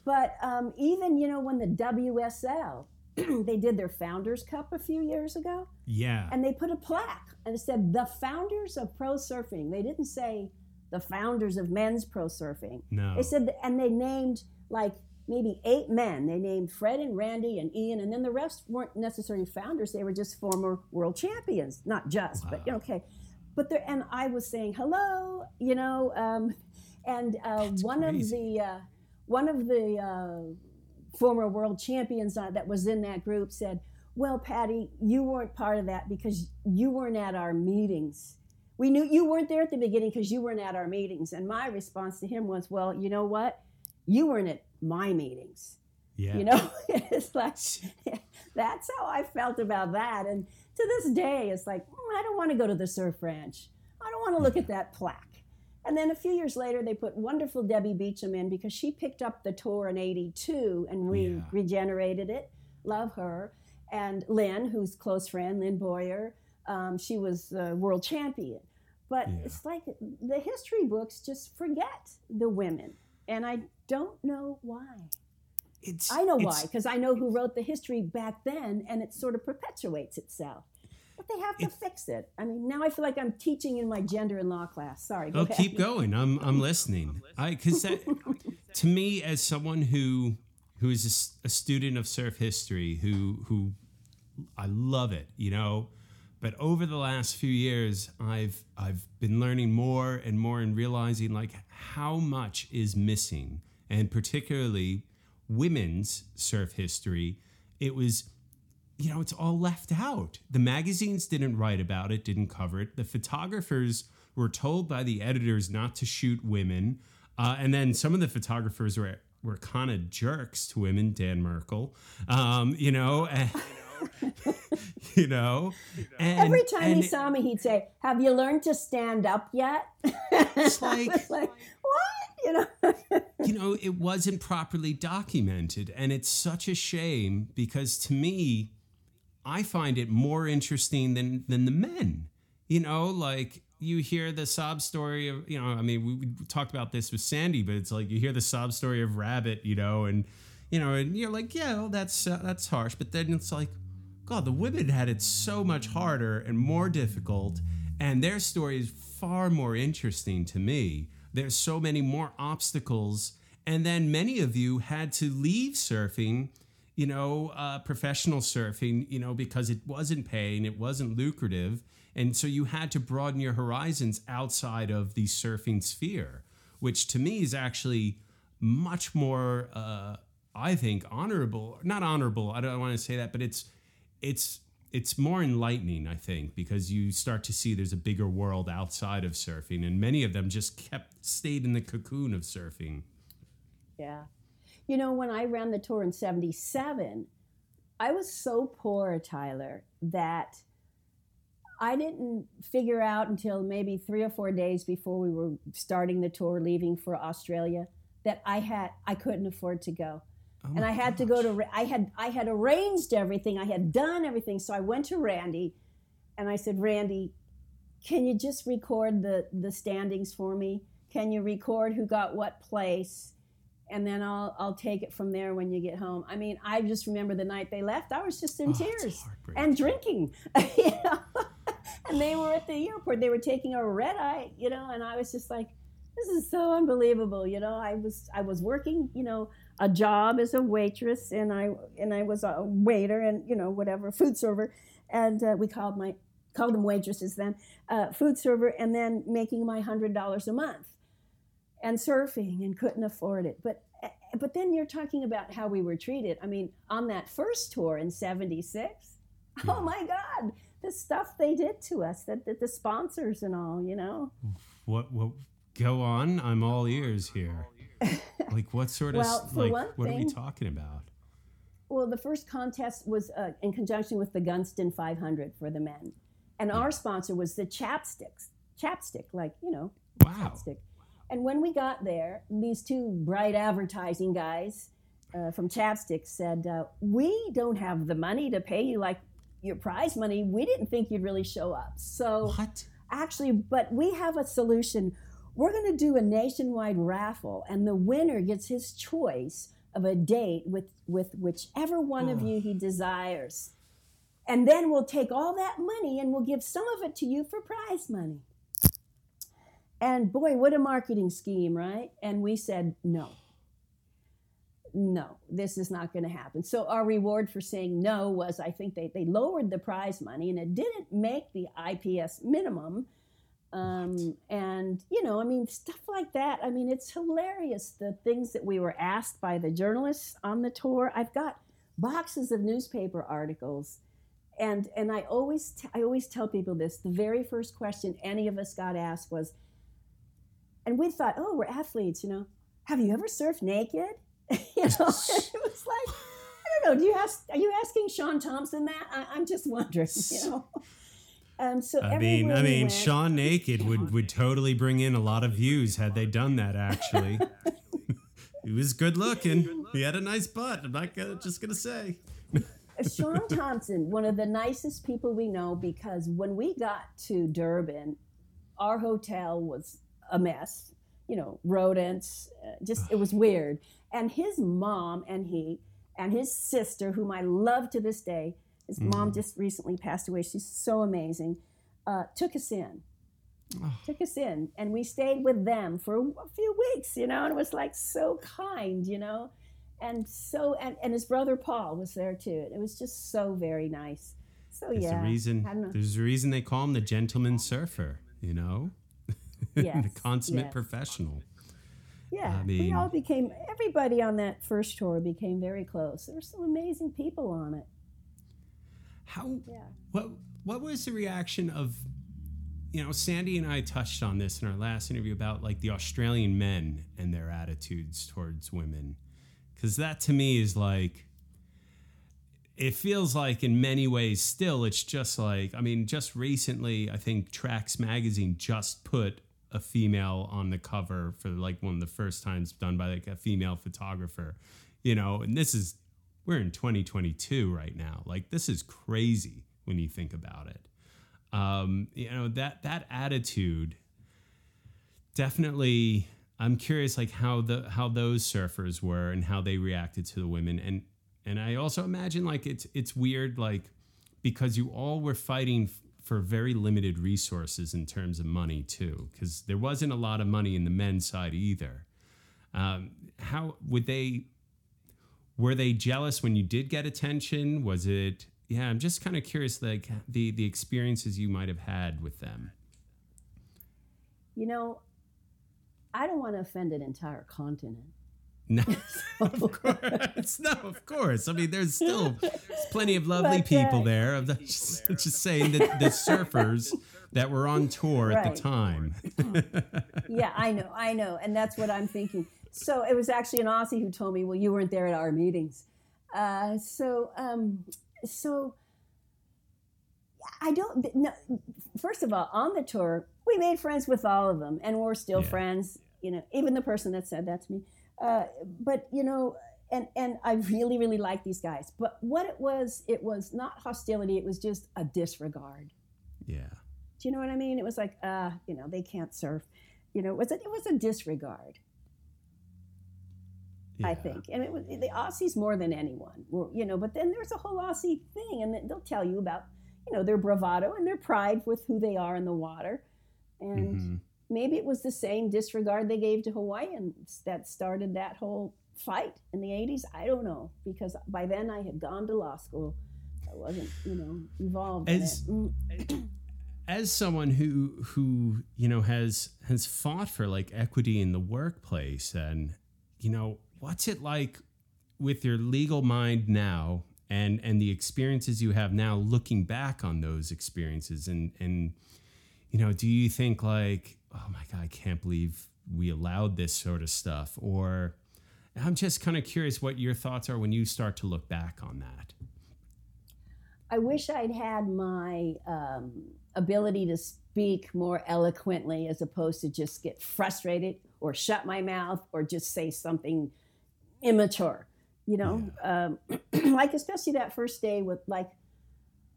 But um, even, you know, when the WSL, they did their Founders Cup a few years ago, Yeah, and they put a plaque and it said the founders of pro surfing. They didn't say the founders of men's pro surfing. no, They said, and they named like maybe eight men. They named Fred and Randy and Ian, and then the rest weren't necessarily founders. They were just former world champions, not just, but you know, okay. But there, and I was saying hello, you know, um, and uh, one of the uh, one of the uh, former world champions uh, that was in that group said, "Well, Patti, you weren't part of that because you weren't at our meetings." We knew you weren't there at the beginning because you weren't at our meetings. And my response to him was, well, you know what? You weren't at my meetings. yeah, You know, it's like, that's how I felt about that. And to this day, it's like, "Mm, I don't want to go to the surf ranch. I don't want to look at that plaque. And then a few years later, they put wonderful Debbie Beacham in because she picked up the tour in 82 and we Yeah. regenerated it. Love her. And Lynn, who's close friend, Lynn Boyer, um, she was uh, world champion. But Yeah. it's like the history books just forget the women. And I don't know why. it's I know why, because I know who wrote the history back then, and it sort of perpetuates itself. But they have to fix it. I mean, now I feel like I'm teaching in my gender and law class. Sorry. Go Oh, ahead. keep going. I'm I'm listening. I because that to me as someone who who is a student of surf history, who who I love it, you know. But over the last few years, I've I've been learning more and more and realizing like how much is missing, and particularly women's surf history. It was you know, it's all left out. The magazines didn't write about it, didn't cover it. The photographers were told by the editors not to shoot women, uh, and then some of the photographers were were kind of jerks to women. Dan Merkel, um, you know, and, you know, and Every time and he saw me, he'd say, "Have you learned to stand up yet?" It's like- like, "What?" You know. you know, it wasn't properly documented. And it's such a shame because to me, I find it more interesting than than the men. You know, like you hear the sob story of, you know, I mean, we, we talked about this with Sandy, but it's like you hear the sob story of Rabbit, you know, and you know, and you're like, yeah, well, that's uh, that's harsh. But then it's like, God, the women had it so much harder and more difficult, and their story is far more interesting to me. There's so many more obstacles, and then many of you had to leave surfing, you know, uh, professional surfing, you know, because it wasn't paying, it wasn't lucrative, and so you had to broaden your horizons outside of the surfing sphere, which to me is actually much more. Uh, I think honorable, not honorable. I don't want to say that, but it's it's it's more enlightening, I think, because you start to see there's a bigger world outside of surfing, and many of them just kept stayed in the cocoon of surfing. Yeah. You know, when I ran the tour in 77, I was so poor, Tyler, that I didn't figure out until maybe three or four days before we were starting the tour, leaving for Australia, that I had I couldn't afford to go. Oh and I had to go to I had I had arranged everything. I had done everything. So I went to Randy and I said, "Randy, can you just record the the standings for me? Can you record who got what place?" And then I'll I'll take it from there when you get home. I mean, I just remember the night they left. I was just in Oh, tears and drinking. you know? and they were at the airport. They were taking a red eye, you know, and I was just like, this is so unbelievable. You know, I was I was working, you know, a job as a waitress, and I and I was a waiter, and you know, whatever, food server, and uh, we called my called them waitresses then, uh, food server, and then making my hundred dollars a month, and surfing, and couldn't afford it, but. eh, But then you're talking about how we were treated. I mean, on that first tour in '76, oh my God, the stuff they did to us, that, that the sponsors and all, you know. What what go on? I'm all ears here. Like what sort of Well, for like what are we talking about? Well, the first contest was uh, in conjunction with the Gunston 500 for the men, and our sponsor was the Chapsticks, chapstick, like you know, Wow. chapstick. And when we got there, these two bright advertising guys uh, from Chapstick said, uh, "We don't have the money to pay you like your prize money. We didn't think you'd really show up. So What? actually, but we have a solution. We're going to do a nationwide raffle, and the winner gets his choice of a date with with whichever one of you he desires." And then we'll take all that money and we'll give some of it to you for prize money. And boy, what a marketing scheme, right? And we said, no, no, this is not going to happen. So our reward for saying no was I think they, they lowered the prize money and it didn't make the IPS minimum. Um, and, you know, I mean, stuff like that. I mean, it's hilarious the things that we were asked by the journalists on the tour. I've got boxes of newspaper articles and and I always t- I always tell people this. The very first question any of us got asked was, and we thought, oh, we're athletes, you know. Have you ever surfed naked? you know, it was like, I don't know. Do you ask? Are you asking Shaun Tomson that? I, I'm just wondering. You know. Um, so I mean, I mean, went- Shaun Naked would would totally bring in a lot of views had they done that. Actually, he was good looking. He had a nice butt. I'm not gonna, just gonna say. Shaun Tomson, one of the nicest people we know, because when we got to Durban, our hotel was a mess. You know, rodents, uh, just it was weird. And his mom and he and his sister, whom I love to this day, his mom just recently passed away. She's so amazing. Uh, took us in, took us in, and we stayed with them for a few weeks. You know, and it was like so kind. You know and so and, and his brother Paul was there too. It was just so very nice. So There's yeah, a reason. I don't know. There's a reason they call him the gentleman surfer. You know, the consummate yes. professional. yeah, I mean, we all became everybody on that first tour became very close. There were some amazing people on it. How? Yeah. What? What was the reaction of? You know, Sandy and I touched on this in our last interview about like the Australian men and their attitudes towards women, because that to me is like. It feels like in many ways still it's just like I mean just recently I think Tracks magazine just put a female on the cover for like one of the first times done by like a female photographer you know and this is we're in 2022 right now like this is crazy when you think about it um you know that that attitude definitely I'm curious, like how the how those surfers were and how they reacted to the women, and and I also imagine like it's it's weird, like because you all were fighting for very limited resources in terms of money too, because there wasn't a lot of money in the men's side either. Um, how would they? Were they jealous when you did get attention? Was it? Yeah, I'm just kind of curious, like the the experiences you might have had with them. You know, I don't want to offend an entire continent. No, of course. No, of course. I mean, there's still plenty of lovely But, uh, people there. I'm just, just saying that the surfers that were on tour at the time. yeah, I know, I know, and that's what I'm thinking. So it was actually an Aussie who told me, "Well, you weren't there at our meetings." Uh, so, um, so I don't. No, first of all, on the tour, we made friends with all of them, and we're still Yeah. friends. You know, even the person that said that to me. Uh, but you know, and and I really, really like these guys. But what it was, it was not hostility. It was just a disregard. yeah. Do you know what I mean? It was like, uh, you know, they can't surf. You know, it was a, it was a disregard, I think. And it was the Aussies more than anyone. Were, you know, but then there's a whole Aussie thing, and they'll tell you about, you know, their bravado and their pride with who they are in the water, and Mhm. maybe it was the same disregard they gave to Hawaiians that started that whole fight in the 80s. I don't know because by then I had gone to law school. I wasn't, you know, involved As- in as someone who who you know has has fought for like equity in the workplace and you know what's it like with your legal mind now and and the experiences you have now looking back on those experiences? And and you know do you think like oh my god I can't believe we allowed this sort of stuff or I'm just kind of curious what your thoughts are when you start to look back on that? I wish I'd had my um, ability to speak more eloquently as opposed to just get frustrated or shut my mouth or just say something immature. You know, um, like especially that first day with like,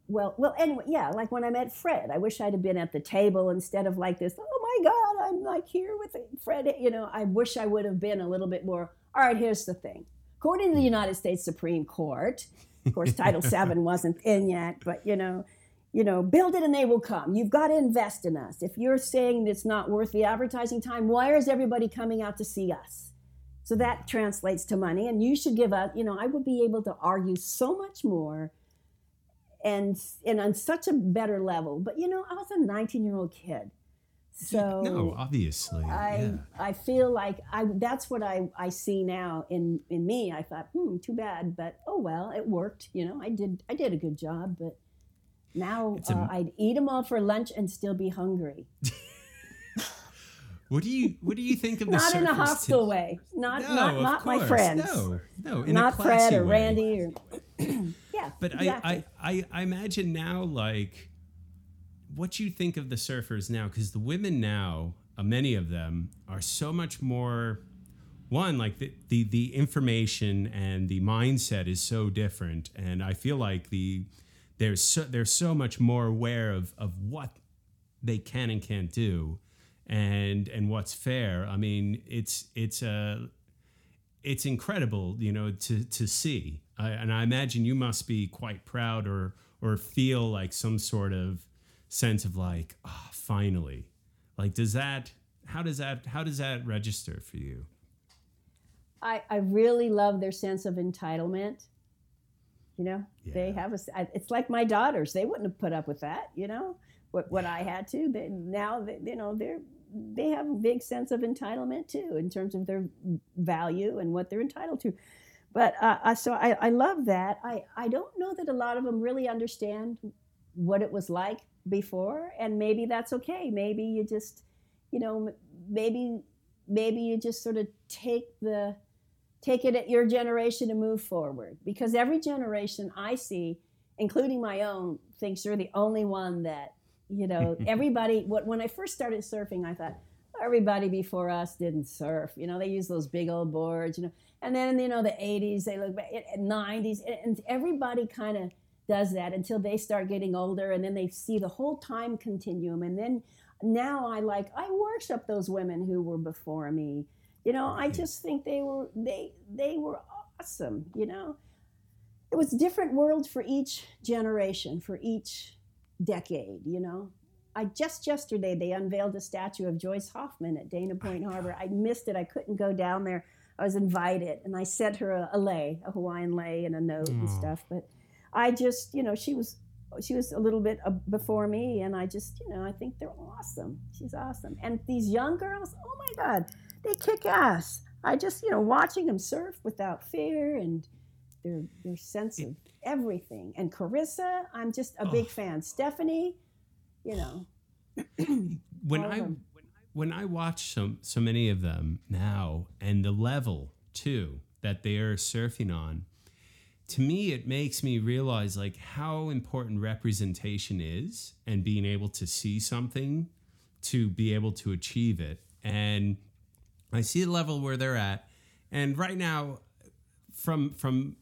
well, well, anyway, yeah, like when I met Fred, I wish I'd have been at the table instead of like this. Oh my God, I'm like here with Fred. You know, I wish I would have been a little bit more. All right, here's the thing. According to the United States Supreme Court, of course, Title VII wasn't in yet, but you know, you know, build it and they will come. You've got to invest in us. If you're saying it's not worth the advertising time, why is everybody coming out to see us? So that translates to money, and you should give up. You know, I would be able to argue so much more, and and on such a better level. But you know, I was a 19 year old kid, so no obviously I yeah. I feel like I that's what I, I see now in in me. I thought, hmm, too bad, but oh well, it worked. You know, I did I did a good job, but now a- uh, I'd eat them all for lunch and still be hungry. What do you What do you think of the Not in a hostile to- way. Not No, not not my friends. No, no, in a not Fred or way. Randy or yeah. But exactly. I, I, I, I imagine now, like, what you think of the surfers now, because the women now, uh, many of them, are so much more. One, like the, the the information and the mindset is so different, and I feel like the there's so they're so much more aware of of what they can and can't do, and and what's fair. I mean, it's it's a it's incredible, you know, to to see. I, and I imagine you must be quite proud or or feel like some sort of sense of like, oh, finally. Like, does that? How does that? How does that register for you? I, I really love their sense of entitlement. You know, they have a. It's like my daughters; they wouldn't have put up with that. You know, what what I had to. They, now, they, you know, they're they have a big sense of entitlement too, in terms of their value and what they're entitled to. But uh, uh, so I, I love that. I I don't know that a lot of them really understand what it was like before, and maybe that's okay. Maybe you just, you know, maybe maybe you just sort of take the take it at your generation and move forward because every generation i see including my own thinks you're the only one that you know everybody what when i first started surfing i thought everybody before us didn't surf you know they use those big old boards you know and then you know the 80s they look back at 90s and- everybody kind of does that until they start getting older and then they see the whole time continuum and then now I like I worship those women who were before me. You know, I just think they were they they were awesome. You know, it was different worlds for each generation, for each decade. You know, I just yesterday they unveiled a statue of Joyce Hoffman at Dana Point Harbor. I missed it. I couldn't go down there. I was invited, and I sent her a, a lei, a Hawaiian lei, and a note and stuff. But I just, you know, she was she was a little bit uh, before me, and I just, you know, I think they're awesome. She's awesome, and these young girls, oh my God, they kick ass. I just, you know, watching them surf without fear and their their sense of everything. And Carissa, I'm just a big Oh. fan. Stephanie, you know, when I them. when I watch so so many of them now and the level too that they are surfing on, to me it makes me realize like how important representation is and being able to see something to be able to achieve it. And I see the level where they're at. And right now, from from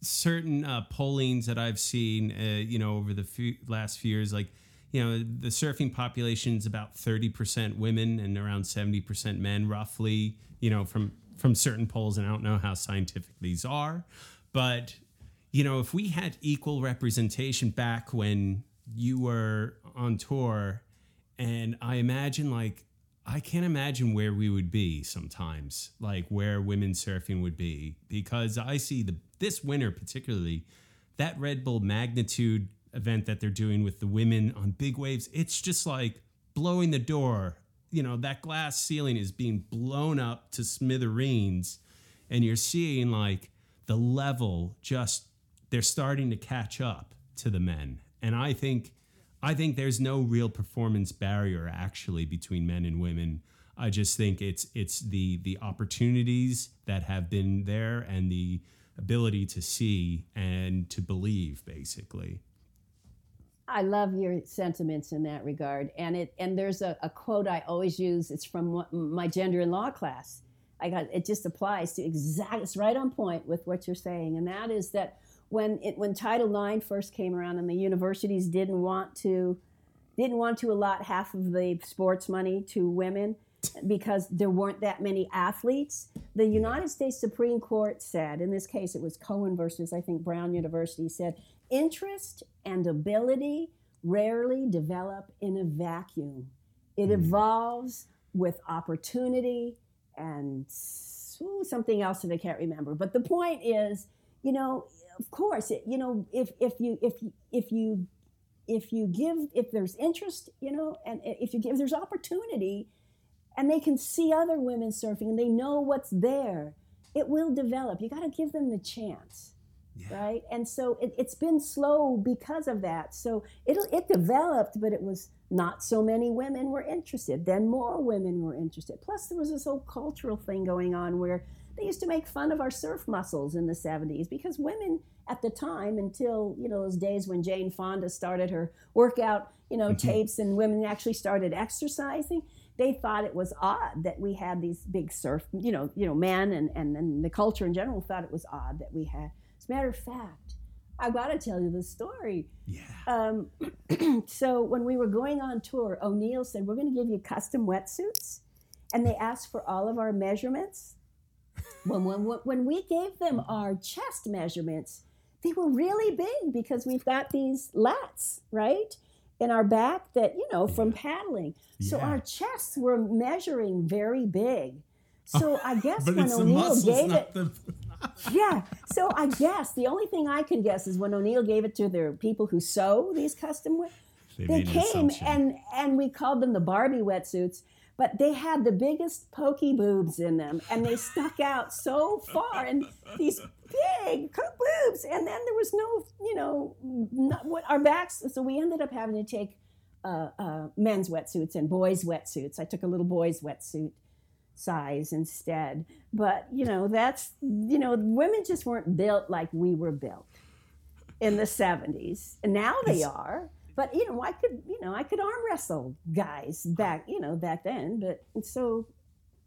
certain uh, pollings that I've seen, uh, you know, over the few, last few years, like, you know, the surfing population is about 30% women and around 70% men, roughly, you know, from, from certain polls. And I don't know how scientific these are, but, you know, if we had equal representation back when you were on tour, and I imagine like, I can't imagine where we would be sometimes, like where women surfing would be, because I see the this winter particularly that Red Bull magnitude event that they're doing with the women on big waves. It's just like blowing the door. You know that glass ceiling is being blown up to smithereens, and you're seeing like the level just they're starting to catch up to the men, and I think I think there's no real performance barrier actually between men and women. I just think it's it's the the opportunities that have been there and the ability to see and to believe basically. I love your sentiments in that regard. And it and there's a, a quote I always use. It's from my gender and law class. I got it just applies to exact. It's right on point with what you're saying, and that is that when it when Title IX first came around and the universities didn't want to didn't want to allot half of the sports money to women because there weren't that many athletes. The United States Supreme Court said, in this case it was Cohen versus I think Brown University said, interest and ability rarely develop in a vacuum. It hmm. evolves with opportunity and ooh, something else that I can't remember. But the point is, you know, of course, it, you know, if if you if you- if you if you give if there's interest, you know, and if you give there's opportunity, and they can see other women surfing and they know what's there, it will develop. You got to give them the chance right? And so it, it's been slow because of that. So it'll it developed but it was not so many women were interested then more women were interested. Plus there was this whole cultural thing going on where they used to make fun of our surf muscles in the 70s because women at the time until you know those days when jane fonda started her workout you know mm-hmm. tapes and women actually started exercising they thought it was odd that we had these big surf you know you know men and, and, and the culture in general thought it was odd that we had as a matter of fact, I got to tell you the story. Yeah. Um, so when we were going on tour, O'Neill said, "We're going to give you custom wetsuits," and they asked for all of our measurements. When, when, when we gave them our chest measurements, they were really big because we've got these lats, right, in our back that you know from paddling. So our chests were measuring very big. So I guess when O'Neill gave it, the yeah. So I guess the only thing I can guess is when O'Neill gave it to their people who sew these custom They they made an came and and we called them the Barbie wetsuits, but they had the biggest pokey boobs in them, and they stuck out so far, and these big boobs, and then there was no, you know, not, what our backs. So we ended up having to take uh, uh, men's wetsuits and boys' wetsuits. I took a little boys' wetsuit size instead. But you know, that's you know, women just weren't built like we were built in the '70s, and now they are. But you know, I could you know I could arm wrestle guys back you know back then. But so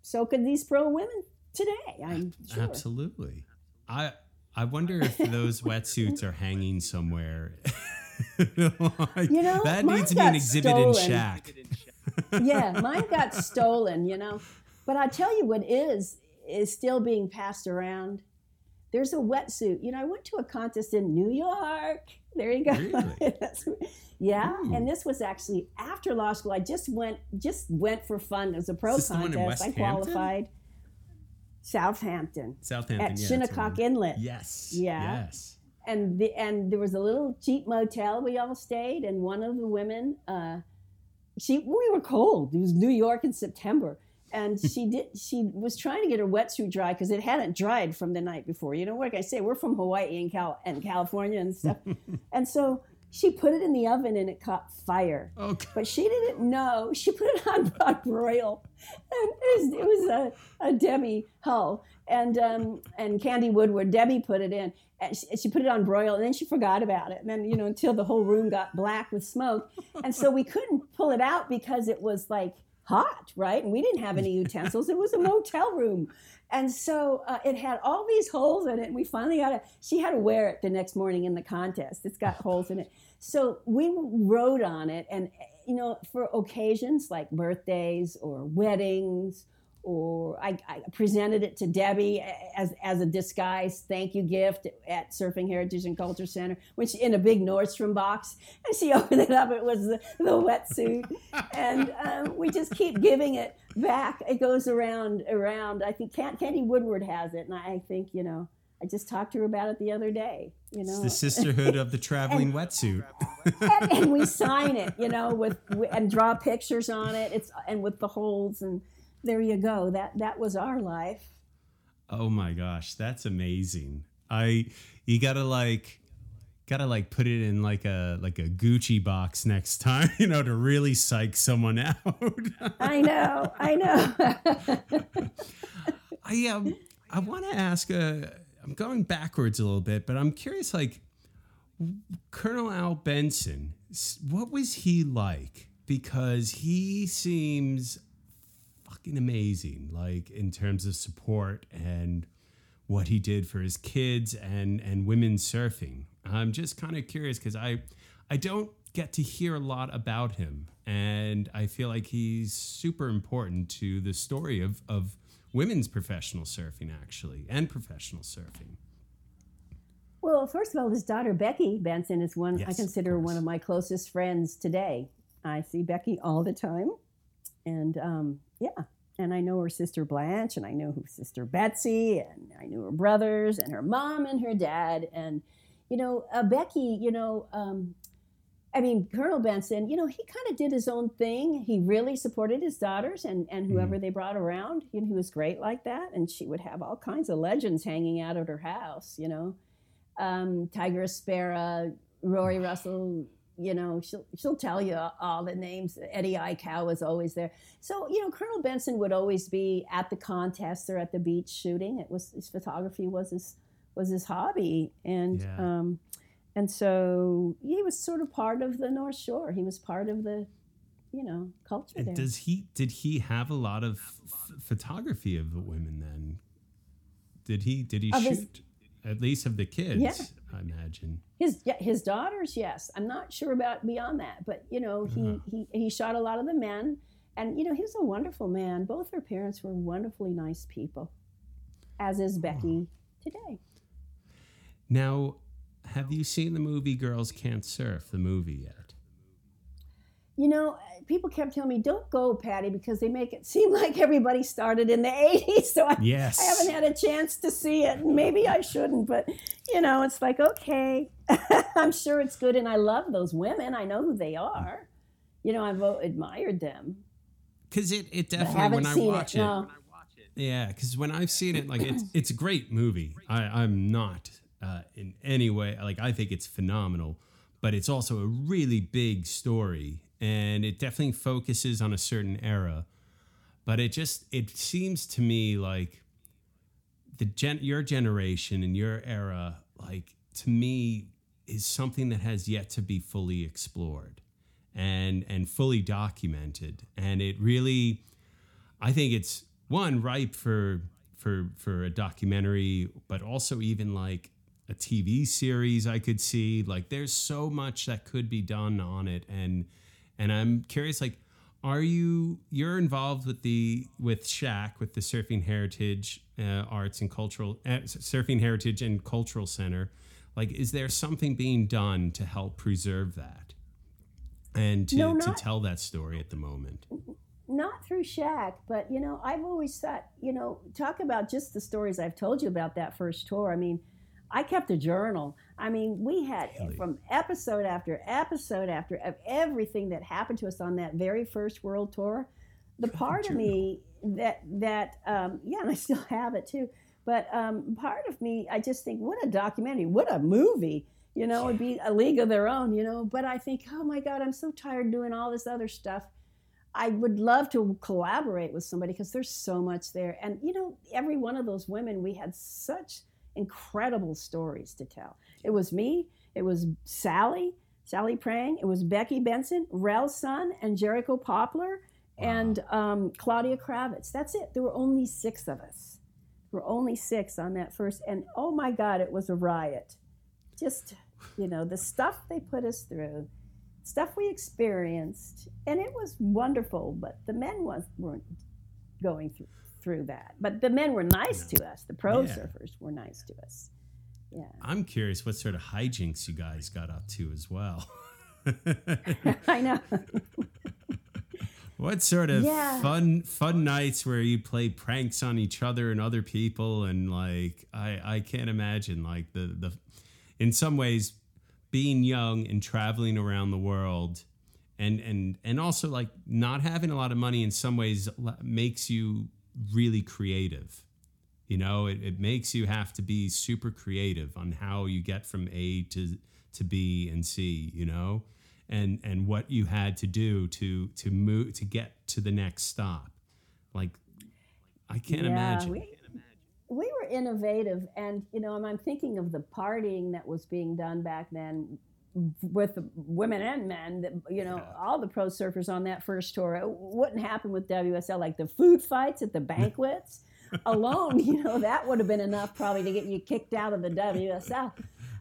so could these pro women today. I'm sure. Absolutely. I I wonder if those wetsuits are hanging somewhere. Like, You know, that needs to be an exhibit in stolen. Shack. yeah, mine got stolen, you know. But I tell you what is is still being passed around. There's a wetsuit. You know, I went to a contest in New York. There you go. Really? Yeah, Ooh. and this was actually after law school. I just went just went for fun. It was a pro Is this the one in contest. I qualified. Southampton Southampton. at yeah, Shinnecock. Inlet. Yes. Yeah. Yes. and the and there was a little cheap motel we all stayed and one of the women uh she we were cold it was new york in september and she did she was trying to get her wetsuit dry because it hadn't dried from the night before. You know what can i say we're from hawaii and cal and california and stuff. And so she put it in the oven and it caught fire. Okay. but she didn't know. She put it on, on broil, and it was, it was a, a Debbie Hull. And um, and Candy Woodward. Debbie put it in, and she, she put it on broil, and then she forgot about it, and then you know until the whole room got black with smoke, and so we couldn't pull it out because it was like hot, right? And we didn't have any utensils. It was a motel room. And so uh, it had all these holes in it. And we finally got it. She had to wear it the next morning in the contest. It's got holes in it. So we wrote on it. And, you know, for occasions like birthdays or weddings, or I, I presented it to Debbie as, as a disguise thank you gift at Surfing Heritage and Culture Center, which in a big Nordstrom box. And she opened it up. It was the, the wetsuit. and um, we just keep giving it back. It goes around, around. I think Can- Candy Woodward has it. And I think, you know, I just talked to her about it the other day, you It's know. the sisterhood of the traveling wetsuit. and, and we sign it, you know, with and draw pictures on it. It's and with the holes, and there you go. That that was our life. Oh my gosh, that's amazing. I you gotta like gotta like put it in like a like a Gucci box next time, you know, to really psych someone out. I know, I know. I um I want to ask uh I'm going backwards a little bit, but I'm curious like Colonel Al Benson, what was he like? Because he seems fucking amazing, like in terms of support and what he did for his kids and and women surfing. I'm just kind of curious because I I don't get to hear a lot about him, and I feel like he's super important to the story of of women's professional surfing actually and professional surfing. well, first of all, his daughter Becky Benson is one I Yes, of consider one of my closest friends today. I see Becky all the time, and um, yeah, and I know her sister Blanche, and I know her sister Betsy, and I knew her brothers, and her mom and her dad, and you know uh, Becky. You know, um, I mean Colonel Benson. You know, he kind of did his own thing. He really supported his daughters and and whoever they brought around. You know, he was great like that, and she would have all kinds of legends hanging out at her house. You know, um, Tiger Espere, Rory Russell. You know, she'll she'll tell you all the names. Eddie Aikau was always there. So you know, Colonel Benson would always be at the contests or at the beach shooting. It was his photography was his was his hobby, and Yeah. um, and so he was sort of part of the North Shore. He was part of the, you know, culture And there. does he did he have a lot of f- photography of the women then? Did he did he Of his- shoot at least of the kids? Yeah. I imagine. His yeah, his daughters, yes. I'm not sure about beyond that, but you know, he Uh-huh. he he shot a lot of the men, and you know, he was a wonderful man. Both her parents were wonderfully nice people, as is Becky today. Now, have you seen the movie Girls Can't Surf, the movie yet? You know, people kept telling me, "Don't go, Patti," because they make it seem like everybody started in the '80s. So I, Yes. I haven't had a chance to see it. Maybe I shouldn't, but you know, it's like okay, I'm sure it's good, and I love those women. I know who they are. You know, I've uh, admired them. Because it, it I definitely, haven't when I watch it. it, yeah, because when I've seen it, like it's it's a great movie. I, I'm not uh, in any way like I think it's phenomenal, but it's also a really big story, and it definitely focuses on a certain era. But it just it seems to me like the gen your generation and your era, like to me, is something that has yet to be fully explored and and fully documented. And it really, I think it's one ripe for for for a documentary, but also even like a TV series. I could see like there's so much that could be done on it, and and I'm curious like. are you you're involved with the with SHACC with the Surfing Heritage uh, Arts and Cultural uh, Surfing Heritage and Cultural Center? Like, is there something being done to help preserve that and to, No, to tell that story at the moment? not through SHACC, but you know, I've always thought, you know, talk about just the stories I've told you about that first tour. I mean, I kept a journal. I mean, we had Really? from episode after episode after of everything that happened to us on that very first world tour. The part of me that that um, yeah, and I still have it too. But um, part of me, I just think, what a documentary, what a movie. You know, it'd be a league of their own. You know, but I think, oh my God, I'm so tired doing all this other stuff. I would love to collaborate with somebody because there's so much there. And, you know, every one of those women, we had such incredible stories to tell. It was me, it was Sally, Sally Prange, it was Becky Benson, Rell Sunn, and Jericho Poppler, and um, Claudia Kravitz. That's it. There were only six of us. There were only six on that first. And oh my God, it was a riot. Just, you know, the stuff they put us through stuff we experienced, and it was wonderful. But the men was weren't going through through that. But the men were nice to us. The pro Yeah. surfers were nice to us. Yeah, I'm curious what sort of hijinks you guys got up to as well. I know. What sort of Yeah. fun fun nights where you play pranks on each other and other people and like I I can't imagine like the the in some ways being young and traveling around the world and and and also like not having a lot of money in some ways makes you really creative. You know, it, it makes you have to be super creative on how you get from A to to B and C, you know? And and what you had to do to to move to get to the next stop. Like I can't yeah, imagine. We, we were innovative, and you know, and I'm thinking of the partying that was being done back then with women and men. That you know, all the pro surfers on that first tour. It wouldn't happen with WSL. Like the food fights at the banquets alone, you know, that would have been enough probably to get you kicked out of the WSL.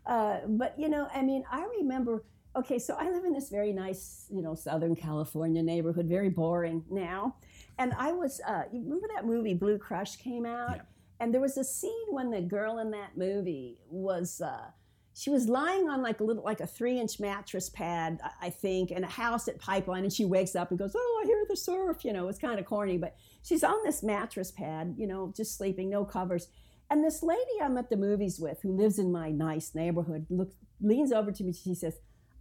Uh, but you know, I mean, I remember. Okay, so I live in this very nice, you know, Southern California neighborhood. Very boring now, and I was. Uh, you remember that movie Blue Crush came out, Yeah. and there was a scene when the girl in that movie was. Uh, she was lying on like a little, like a three-inch mattress pad, I think, in a house at Pipeline, and she wakes up and goes, "Oh, I hear the surf." You know, it's kind of corny, but she's on this mattress pad, you know, just sleeping, no covers. And this lady I'm at the movies with, who lives in my nice neighborhood, looks, leans over to me. She says,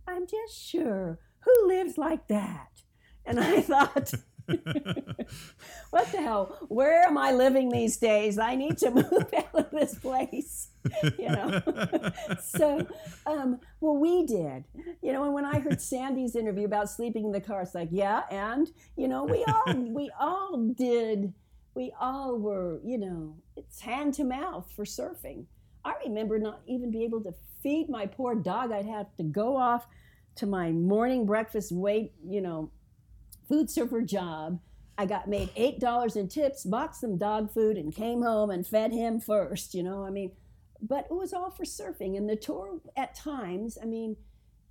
"I'm just sure who lives like that." And I thought, what the hell? Where am I living these days? I need to move out of this place. You know. so, um, well, we did. You know, and when I heard Sandy's interview about sleeping in the car, it's like, yeah, and you know, we all we all did. We all were, you know, it's hand to mouth for surfing. I remember not even be able to feed my poor dog. I'd have to go off to my morning breakfast wait, you know, food server job. I got made eight dollars in tips, bought some dog food, and came home and fed him first. You know, I mean, but it was all for surfing. And the tour at times, I mean,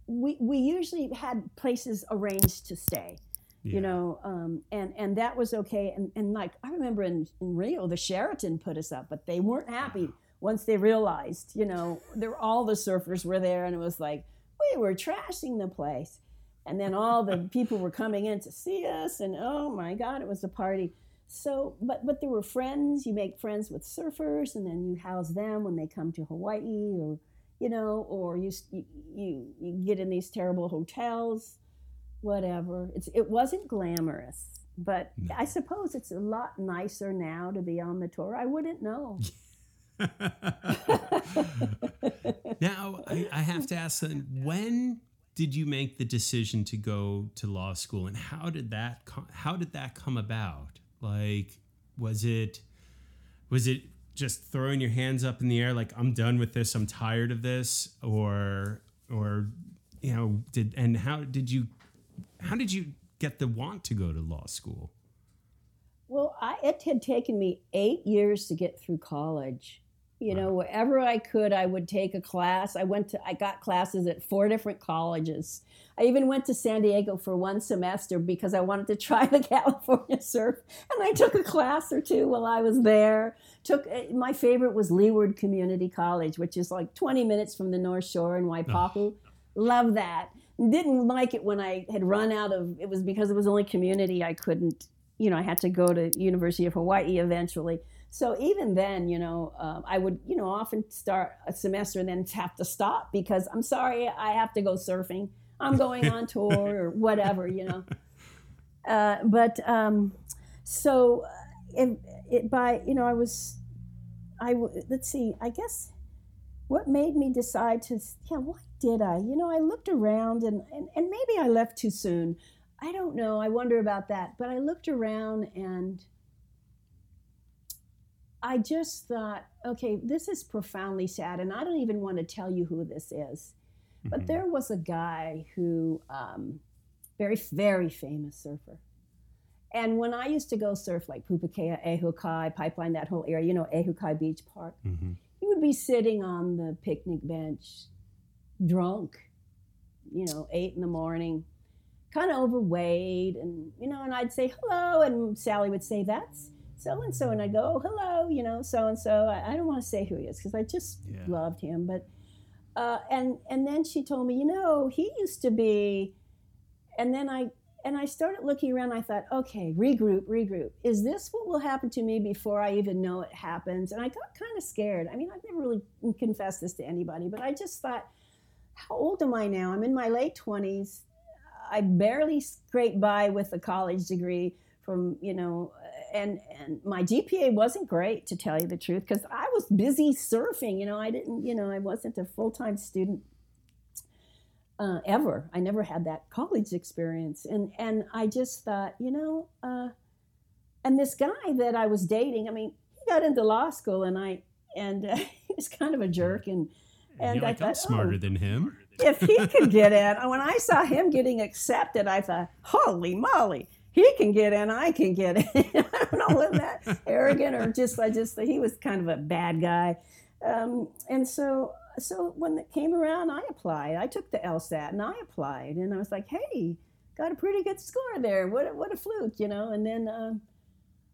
we we usually had places arranged to stay. Yeah. You know, um, and and that was okay. And and like I remember in, in Rio, the Sheraton put us up, but they weren't happy once they realized, you know, there all the surfers were there, and it was like we were trashing the place. And then all the people were coming in to see us, and oh my God, it was a party. So, but but there were friends. You make friends with surfers, and then you house them when they come to Hawaii, or you know, or you you you, get in these terrible hotels, whatever. It's it wasn't glamorous, but No. I suppose it's a lot nicer now to be on the tour. I wouldn't know. now I, I have to ask when did you make the decision to go to law school and how did that co- how did that come about like was it was it just throwing your hands up in the air like i'm done with this i'm tired of this or or you know did and how did you how did you get the want to go to law school Well, I, it had taken me eight years to get through college. You know, wherever I could, I would take a class. I went to, I got classes at four different colleges. I even went to San Diego for one semester because I wanted to try the California surf. And I took a class or two while I was there. Took eh, my favorite was Leeward Community College, which is like 20 minutes from the North Shore in Waipahu. Love that. Didn't like it when I had run out of. It was because it was only community. I couldn't. You know, I had to go to University of Hawaii eventually. So even then, you know, um, I would, you know, often start a semester and then have to stop because I'm sorry, I have to go surfing. I'm going on tour or whatever, you know. Uh, but um, so uh, it, it by you know I was I w- let's see I guess what made me decide to yeah why did I you know I looked around and, and and maybe I left too soon I don't know I wonder about that but I looked around and I just thought okay this is profoundly sad and I don't even want to tell you who this is but Mhm. there was a guy who um, very very famous surfer and when I used to go surf like Pupukea, Ehukai, Pipeline, that whole area, you know, Ehukai Beach Park, Mhm. he would be sitting on the picnic bench, drunk, you know, eight in the morning, kind of overweight. And, you know, and I'd say, hello. And Sally would say, that's so and so. And I'd go, oh, hello, you know, so and so. I don't want to say who he is because I just Yeah. loved him. But, uh, and, and then she told me, you know, he used to be, and then I, and I started looking around. I thought, okay, regroup, regroup. Is this what will happen to me before I even know it happens? And I got kind of scared. I mean, I've never really confessed this to anybody, but I just thought, how old am I now? I'm in my late 20s. I barely scraped by with a college degree from, you know, and and my GPA wasn't great to tell you the truth because I was busy surfing. You know, I didn't, you know, I wasn't a full time student uh, ever. I never had that college experience, and and I just thought, you know, uh, and this guy that I was dating, I mean, he got into law school, and I and uh, he was kind of a jerk, and And and I like, I'm thought, smarter oh, than him. if he could get in, when I saw him getting accepted, I thought, holy moly, he can get in, I can get in. I don't know was that arrogant or just I just he was kind of a bad guy, um, and so so when it came around, I applied. I took the LSAT and I applied, and I was like, hey, got a pretty good score there. What a, what a fluke, you know. And then. Um,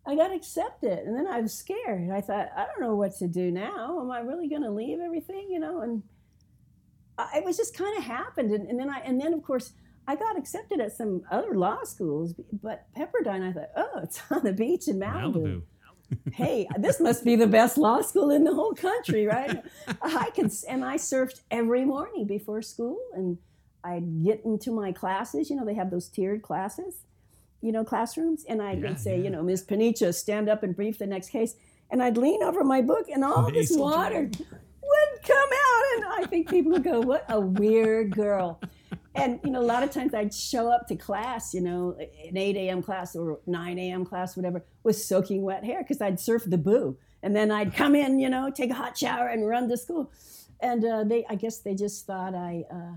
I got accepted, and then I was scared. I thought, I don't know what to do now. Am I really going to leave everything, you know? And I- it was just kind of happened and, and then i and then of course i got accepted at some other law schools but pepperdine i thought oh it's on the beach in malibu, Malibu. hey this must be the best law school in the whole country right i can and i surfed every morning before school and i'd get into my classes you know they have those tiered classes you know classrooms and i Yeah, would say yeah. you know ms Paniccia stand up and brief the next case and i'd lean over my book and all this Nasal water would come out and i think people would go what a weird girl and you know a lot of times i'd show up to class you know an 8 a.m class or 9 a.m class whatever with soaking wet hair because i'd surf the boo. And then i'd come in you know take a hot shower and run to school. And uh, they i guess they just thought i uh,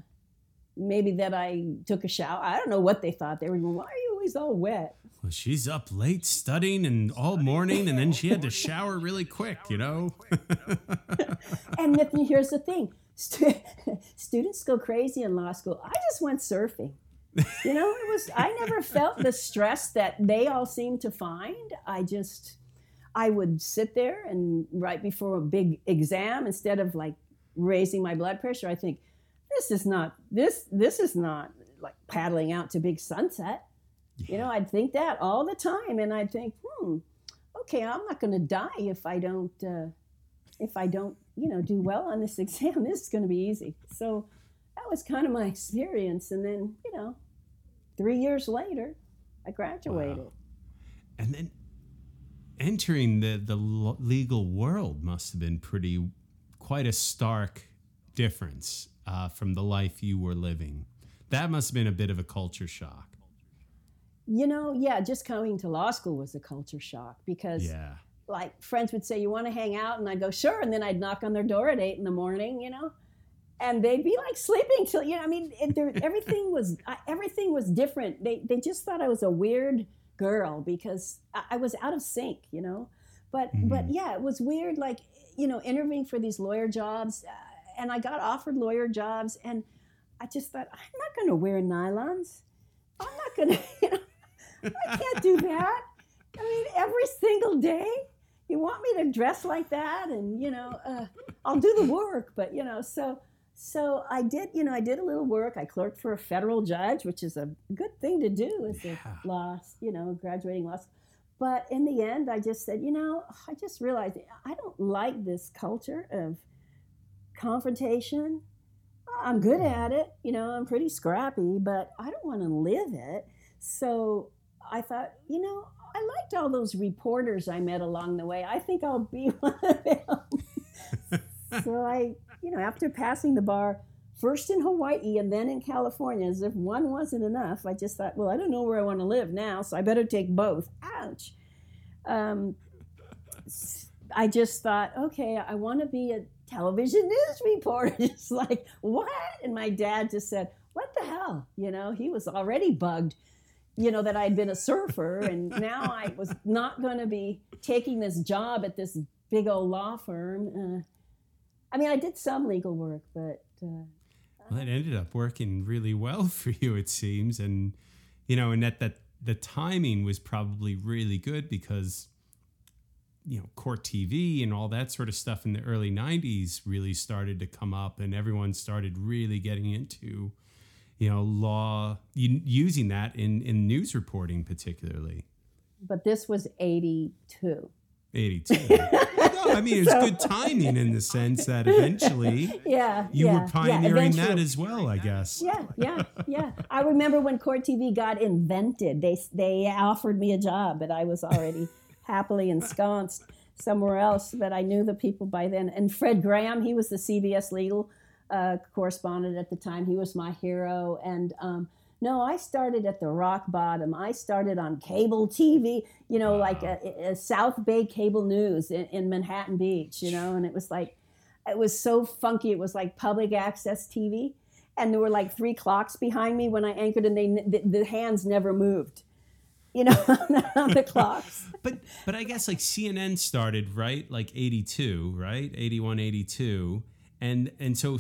maybe that i took a shower. I don't know what they thought. They were going why are you always all wet Well, she's up late studying and all morning, and then she had to shower really quick, you know? and then here's the thing. Stu- students go crazy in law school. I just went surfing. You know it was i never felt the stress that they all seem to find. I just i would sit there and right before a big exam instead of like raising my blood pressure i think this is not this this is not like paddling out to big sunset you know i'd think that all the time and i'd think hmm okay i'm not going to die if i don't uh, if I don't, you know, do well on this exam, this is going to be easy. So that was kind of my experience. And then, you know, three years later, I graduated. Wow. And then entering the, the legal world must have been pretty, quite a stark difference uh, from the life you were living. That must have been a bit of a culture shock. You know, yeah, just coming to law school was a culture shock because, Yeah. like, friends would say, You want to hang out? And I'd go, Sure. And then I'd knock on their door at eight in the morning, you know? And they'd be like sleeping till you know. I mean, it, there, everything was I, everything was different. They they just thought I was a weird girl because I, I was out of sync, you know. But but yeah, it was weird. Like you know, interviewing for these lawyer jobs, uh, and I got offered lawyer jobs, and I just thought I'm not going to wear nylons. I'm not going to. You know, I can't do that. I mean, every single day, you want me to dress like that, and you know, uh, I'll do the work. But you know, so so I did. You know, I did a little work. I clerked for a federal judge, which is a good thing to do as Yeah. a law, you know, graduating law. school. But in the end, I just said, you know, I just realized I don't like this culture of confrontation. I'm good at it, you know, I'm pretty scrappy, but I don't want to live it. So I thought, you know, I liked all those reporters I met along the way. I think I'll be one of them. so I, you know, after passing the bar, first in Hawaii and then in California, as if one wasn't enough, I just thought, well, I don't know where I want to live now, so I better take both. Ouch. Um, I just thought, okay, I want to be a television news reporter. It's like, what? And my dad just said, what the hell? You know, he was already bugged, you know, that I'd been a surfer and now I was not going to be taking this job at this big old law firm. Uh, I mean, I did some legal work, but uh, Well, it ended up working really well for you, it seems, and you know, and that that the timing was probably really good because you know, court TV and all that sort of stuff in the early '90s really started to come up, and everyone started really getting into you know law using that in in news reporting, particularly. but this was 82. 82. no, I mean, it's So- good timing in the sense that eventually Yeah. you yeah, were yeah, pioneering that as well, I guess. Yeah, yeah, yeah. I remember when Court TV got invented. They they offered me a job, but I was already happily ensconced somewhere else. But I knew the people by then. And Fred Graham, he was the CBS legal uh, correspondent at the time. He was my hero. And um, no, I started at the rock bottom. I started on cable TV. You know, like a, a South Bay Cable News in, in Manhattan Beach. You know, and it was like it was so funky. It was like public access TV and there were like three clocks behind me when I anchored, and they the, the hands never moved, you know, on the clocks. But but I guess like CNN started right like 82, right? 81 82 and and so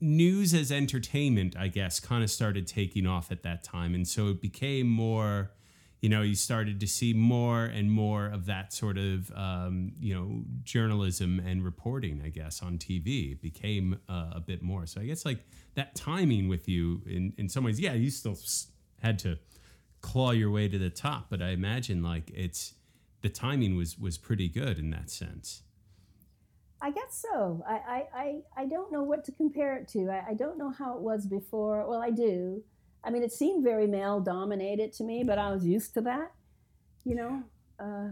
news as entertainment I guess kind of started taking off at that time. And so it became more you know you started to see more and more of that sort of um, you know journalism and reporting I guess on TV it became uh, a bit more. So I guess like that timing with you in in some ways yeah you still had to claw your way to the top. But i imagine like it's the timing was was pretty good in that sense I guess so. I, I, I, I don't know what to compare it to. I, I don't know how it was before. Well, I do. I mean, it seemed very male dominated to me, but I was used to that, you know. Uh,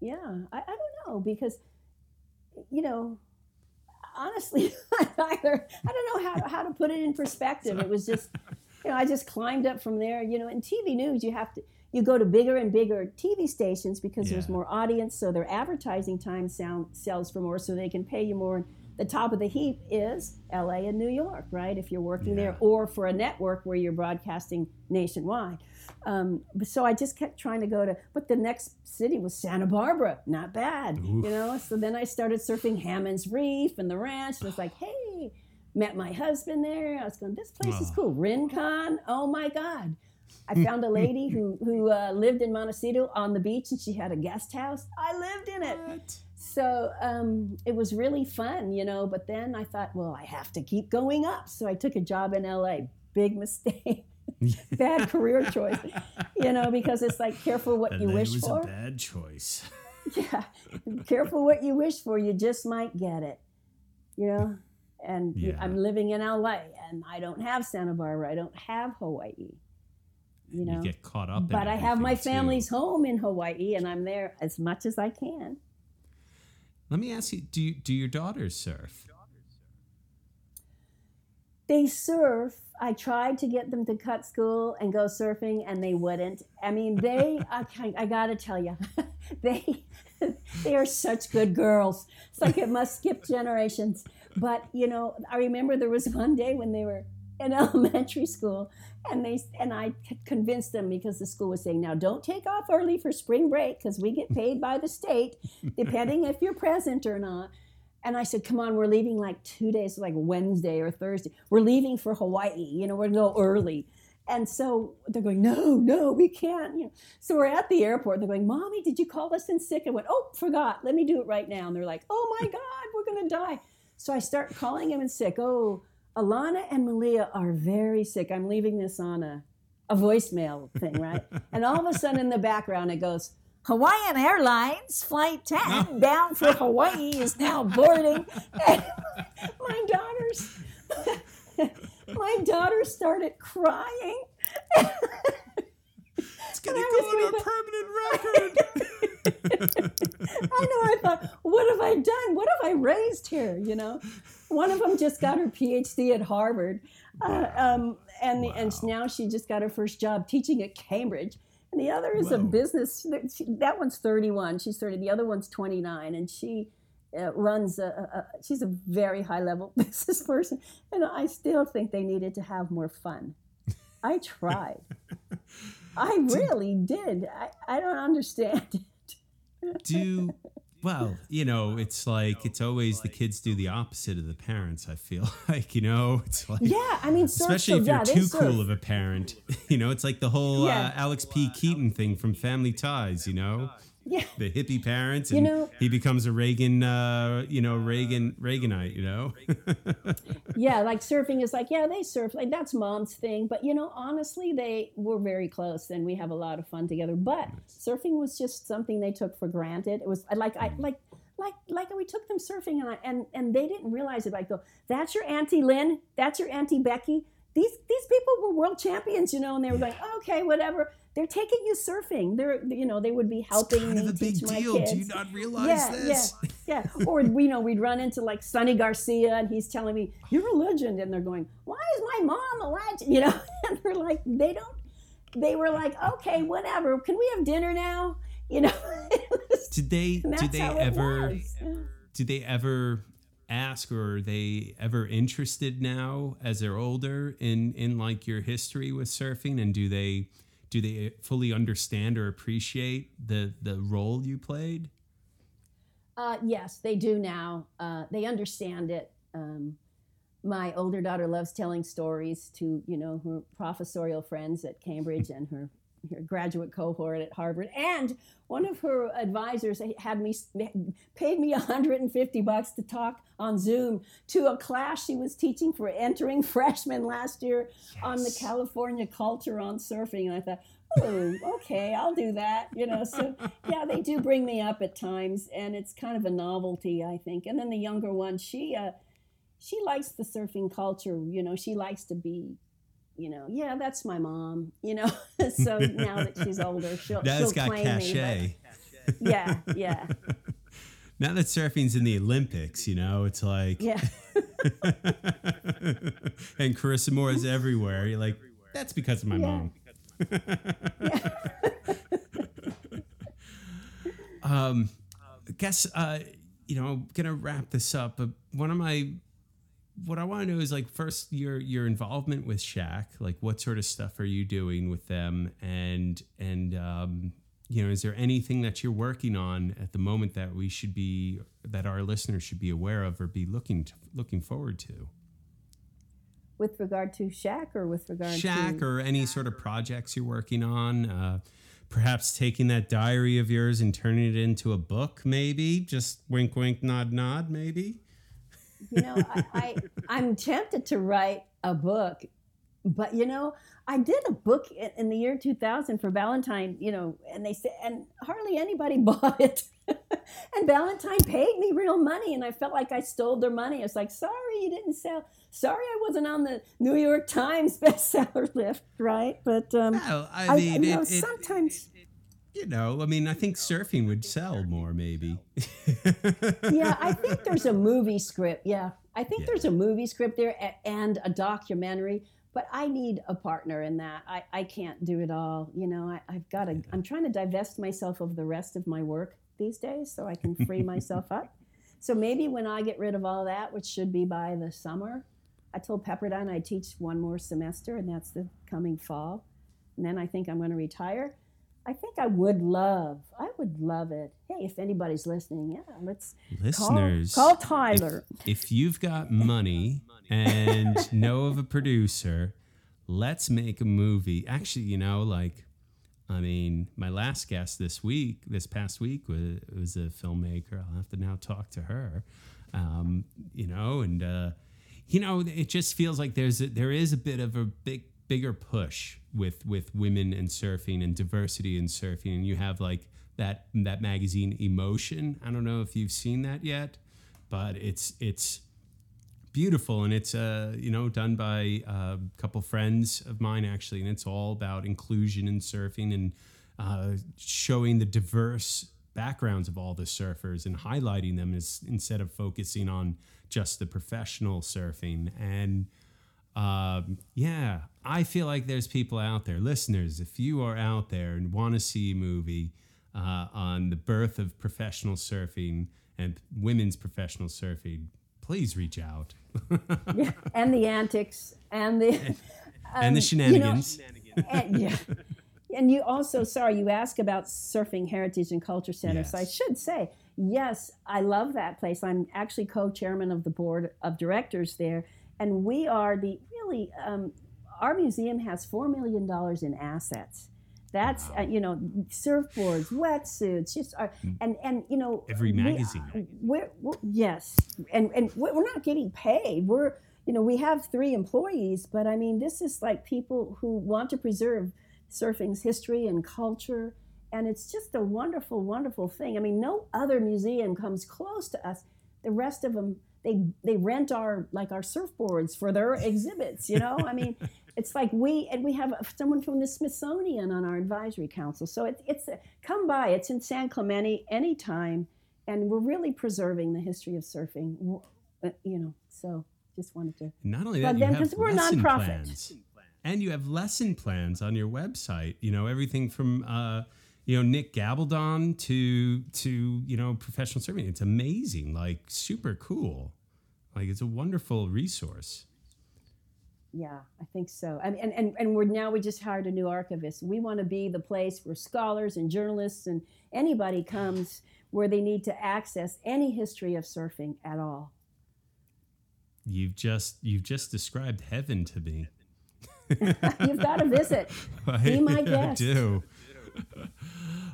yeah, I, I don't know because, you know, honestly, either I don't know how, how to put it in perspective. It was just, you know, I just climbed up from there. You know, in TV news, you have to you go to bigger and bigger TV stations because there's more audience, so their advertising time sound sells for more, so they can pay you more. And the top of the heap is LA and New York, right? If you're working there, or for a network where you're broadcasting nationwide. Um, but so I just kept trying to go to, but the next city was Santa Barbara, not bad, Oof. you know. So then I started surfing Hammond's Reef and the ranch. And it's like, hey, met my husband there. I was going, this place is cool. Rincon, oh my God. I found a lady who who uh, lived in Montecito on the beach, and she had a guest house. I lived in it, so um, it was really fun, you know. But then I thought, well, I have to keep going up, so I took a job in LA. Big mistake, bad career choice, you know, because it's like careful what you wish was for. a bad choice Yeah, careful what you wish for. You just might get it, you know. And Yeah. I'm living in LA, and I don't have Santa Barbara. I don't have Hawaii. You know, you get caught up in but I have my everything, too. family's home in Hawaii, and I'm there as much as I can. let me ask you do you, do your daughters surf They surf. I tried to get them to cut school and go surfing, and they wouldn't. I mean, they. I, I gotta tell you, they they are such good girls. It's like it must skip generations. But you know, I remember there was one day when they were in elementary school, and they and i convinced them because the school was saying, now don't take off early for spring break because we get paid by the state, depending if you're present or not. And I said, come on, we're leaving like two days, like Wednesday or Thursday. We're leaving for Hawaii. You know, we're going to go early. And so they're going, no, no, we can't. You know. So we're at the airport. They're going, Mommy, did you call us in sick? I went, oh, forgot. Let me do it right now. And they're like, oh my God, we're going to die. So I start calling him in sick. Oh, Alana and Malia are very sick. I'm leaving this on a, a voicemail thing, right? and all of a sudden in the background, it goes, Hawaiian Airlines Flight 10 down for Hawaii is now boarding. And my daughters, my daughter started crying. It's gonna go on a permanent record. I know. I thought, what have I done? What have I raised here? You know, one of them just got her PhD at Harvard, uh, um, and the, and now she just got her first job teaching at Cambridge. And the other is a business. she- That one's 31. She's 30. The other one's 29, and she uh, runs a, a, a. She's a very high level business person, and I still think they needed to have more fun. I tried. I really did. I, I don't understand it. do well you know it's like it's always the kids do the opposite of the parents i feel like you know it's like Yeah, I mean, especially if you're yeah, too surf. cool of a parent you know it's like the whole Yeah. uh, alex p keaton thing from family ties you know Yeah, the hippie parents You know- he becomes a reagan uh you know reagan reaganite you know yeah, like surfing is like, yeah, they surf. Like that's mom's thing. But you know, honestly, they were very close and we have a lot of fun together. But surfing was just something they took for granted. It was like I like like like we took them surfing and I, and and they didn't realize it. I go, that's your auntie Lynn, that's your auntie Becky. These these people were world champions, you know, and they were going, okay, whatever. They're taking you surfing. They're you know they would be helping it's kind me of a big my deal kids. do you not realize yeah, this Yeah, yeah. Or we know we'd run into like Sunny Garcia, and he's telling me, "You're a legend," and they're going, "Why is my mom a legend?" You know, and they're like, they don't. They were like, "Okay, whatever. Can we have dinner now?" You know. Was- did they did they ever was. did they ever ask or are they ever interested now as they're older in in like your history with surfing and do they do they fully understand or appreciate the the role you played Uh, yes, they do now. Uh, they understand it. Um, my older daughter loves telling stories to you know her professorial friends at Cambridge and her, her graduate cohort at Harvard. And one of her advisors had me paid me 150 bucks to talk on Zoom to a class she was teaching for entering freshmen last year on the California culture on surfing. And I thought, oh, okay, I'll do that. You know, so yeah, they do bring me up at times, and it's kind of a novelty, I think. And then the younger one, she uh, she likes the surfing culture. You know, she likes to be. You know, yeah, that's my mom. You know, so now that she's older, she'll that's she'll got claim cachet me. But yeah, yeah, now that surfing's in the olympics you know it's like yeah. and carissa moore is everywhere you're like that's because of my Yeah. mom um I guess uh you know gonna wrap this up but one of my what i want to know is like first your your involvement with SHACC like what sort of stuff are you doing with them and and um you know is there anything that you're working on at the moment that we should be that our listeners should be aware of or be looking to, looking forward to With regard to SHACC, or with regard SHACC to or any sort of projects you're working on. Uh, perhaps taking that diary of yours and turning it into a book, maybe. Just wink, wink, nod, nod, maybe. You know, I, I I'm tempted to write a book, but you know, I did a book in, in the year 2000 for Ballantine. You know, and they said, and hardly anybody bought it. and Ballantine paid me real money, and I felt like I stole their money. I was like, sorry, you didn't sell. Sorry, I wasn't on the New York Times bestseller list, right? But um, Well, I I, mean, you know, it- it- sometimes. You know, I mean, I think surfing would sell more, maybe. yeah, I think there's a movie script. Yeah, I think Yeah. there's a movie script there and a documentary. But I need a partner in that. I, I can't do it all. You know, I, I've got to. I'm trying to divest myself of the rest of my work these days so I can free myself up. So maybe when I get rid of all that, which should be by the summer, I told Pepperdine I teach one more semester, and that's the coming fall. And then I think I'm going to retire. I think I would love, I would love it. Hey, if anybody's listening, yeah, let's Listeners, call, call Tyler. if you've got money and know of a producer, let's make a movie. Actually, you know, like, I mean, my last guest this week, this past week, was, was a filmmaker. I'll have to now talk to her, um, you know, and, uh, you know, it just feels like there's a, there is a bit of a big, bigger push with with women and surfing and diversity in surfing, and you have like that that magazine Emotion. I don't know if you've seen that yet, but it's it's beautiful and it's uh you know done by a couple friends of mine actually and it's all about inclusion in surfing and uh, showing the diverse backgrounds of all the surfers and highlighting them as, instead of focusing on just the professional surfing and um, yeah i feel like there's people out there listeners if you are out there and want to see a movie uh, on the birth of professional surfing and women's professional surfing please reach out and the antics and the and the um, shenanigans. and, yeah. And you also, sorry, you asked about Surfing Heritage and Culture Center. So I should say, yes, I love that place. I'm actually co-chairman of the board of directors there, and we are the really. Um, our museum has four million dollars in assets. That's uh, you know surfboards, wetsuits, just uh, and and you know. Every magazine. we're, we're yes, and and we're not getting paid. We're you know we have three employees, but I mean this is like people who want to preserve surfing's history and culture, and it's just a wonderful, wonderful thing. I mean, no other museum comes close to us. The rest of them they they rent our like our surfboards for their exhibits. You know, I mean. It's like we and we have someone from the Smithsonian on our advisory council. So it, it's a, come by. It's in San Clemente anytime, and we're really preserving the history of surfing. uh, You know, so just wanted to. Not only that, then, you we're lesson nonprofit. plans, and you have lesson plans on your website. You know everything from uh, you know Nick Gabaldon to to you know professional surfing. It's amazing, like super cool. Like it's a wonderful resource. Yeah, I think so. I mean, and, and, and we're now we just hired a new archivist. We want to be the place where scholars and journalists and anybody comes where they need to access any history of surfing at all. You've just you've just described heaven to me. You've got to visit. Be my I guest. do.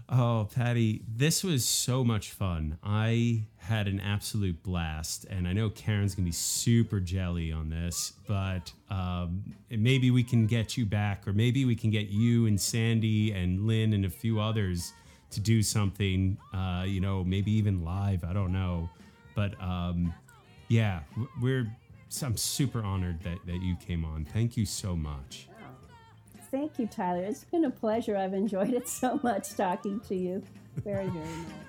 Oh, Patti, this was so much fun. I had an absolute blast, and I know Karen's gonna be super jelly on this, but um, maybe we can get you back, or maybe we can get you and Sandy and Lynn and a few others to do something. Uh, you know, maybe even live. I don't know, but um, yeah, we're. I'm super honored that, that you came on. Thank you so much. Thank you, Tyler. It's been a pleasure. I've enjoyed it so much talking to you. Very, very much.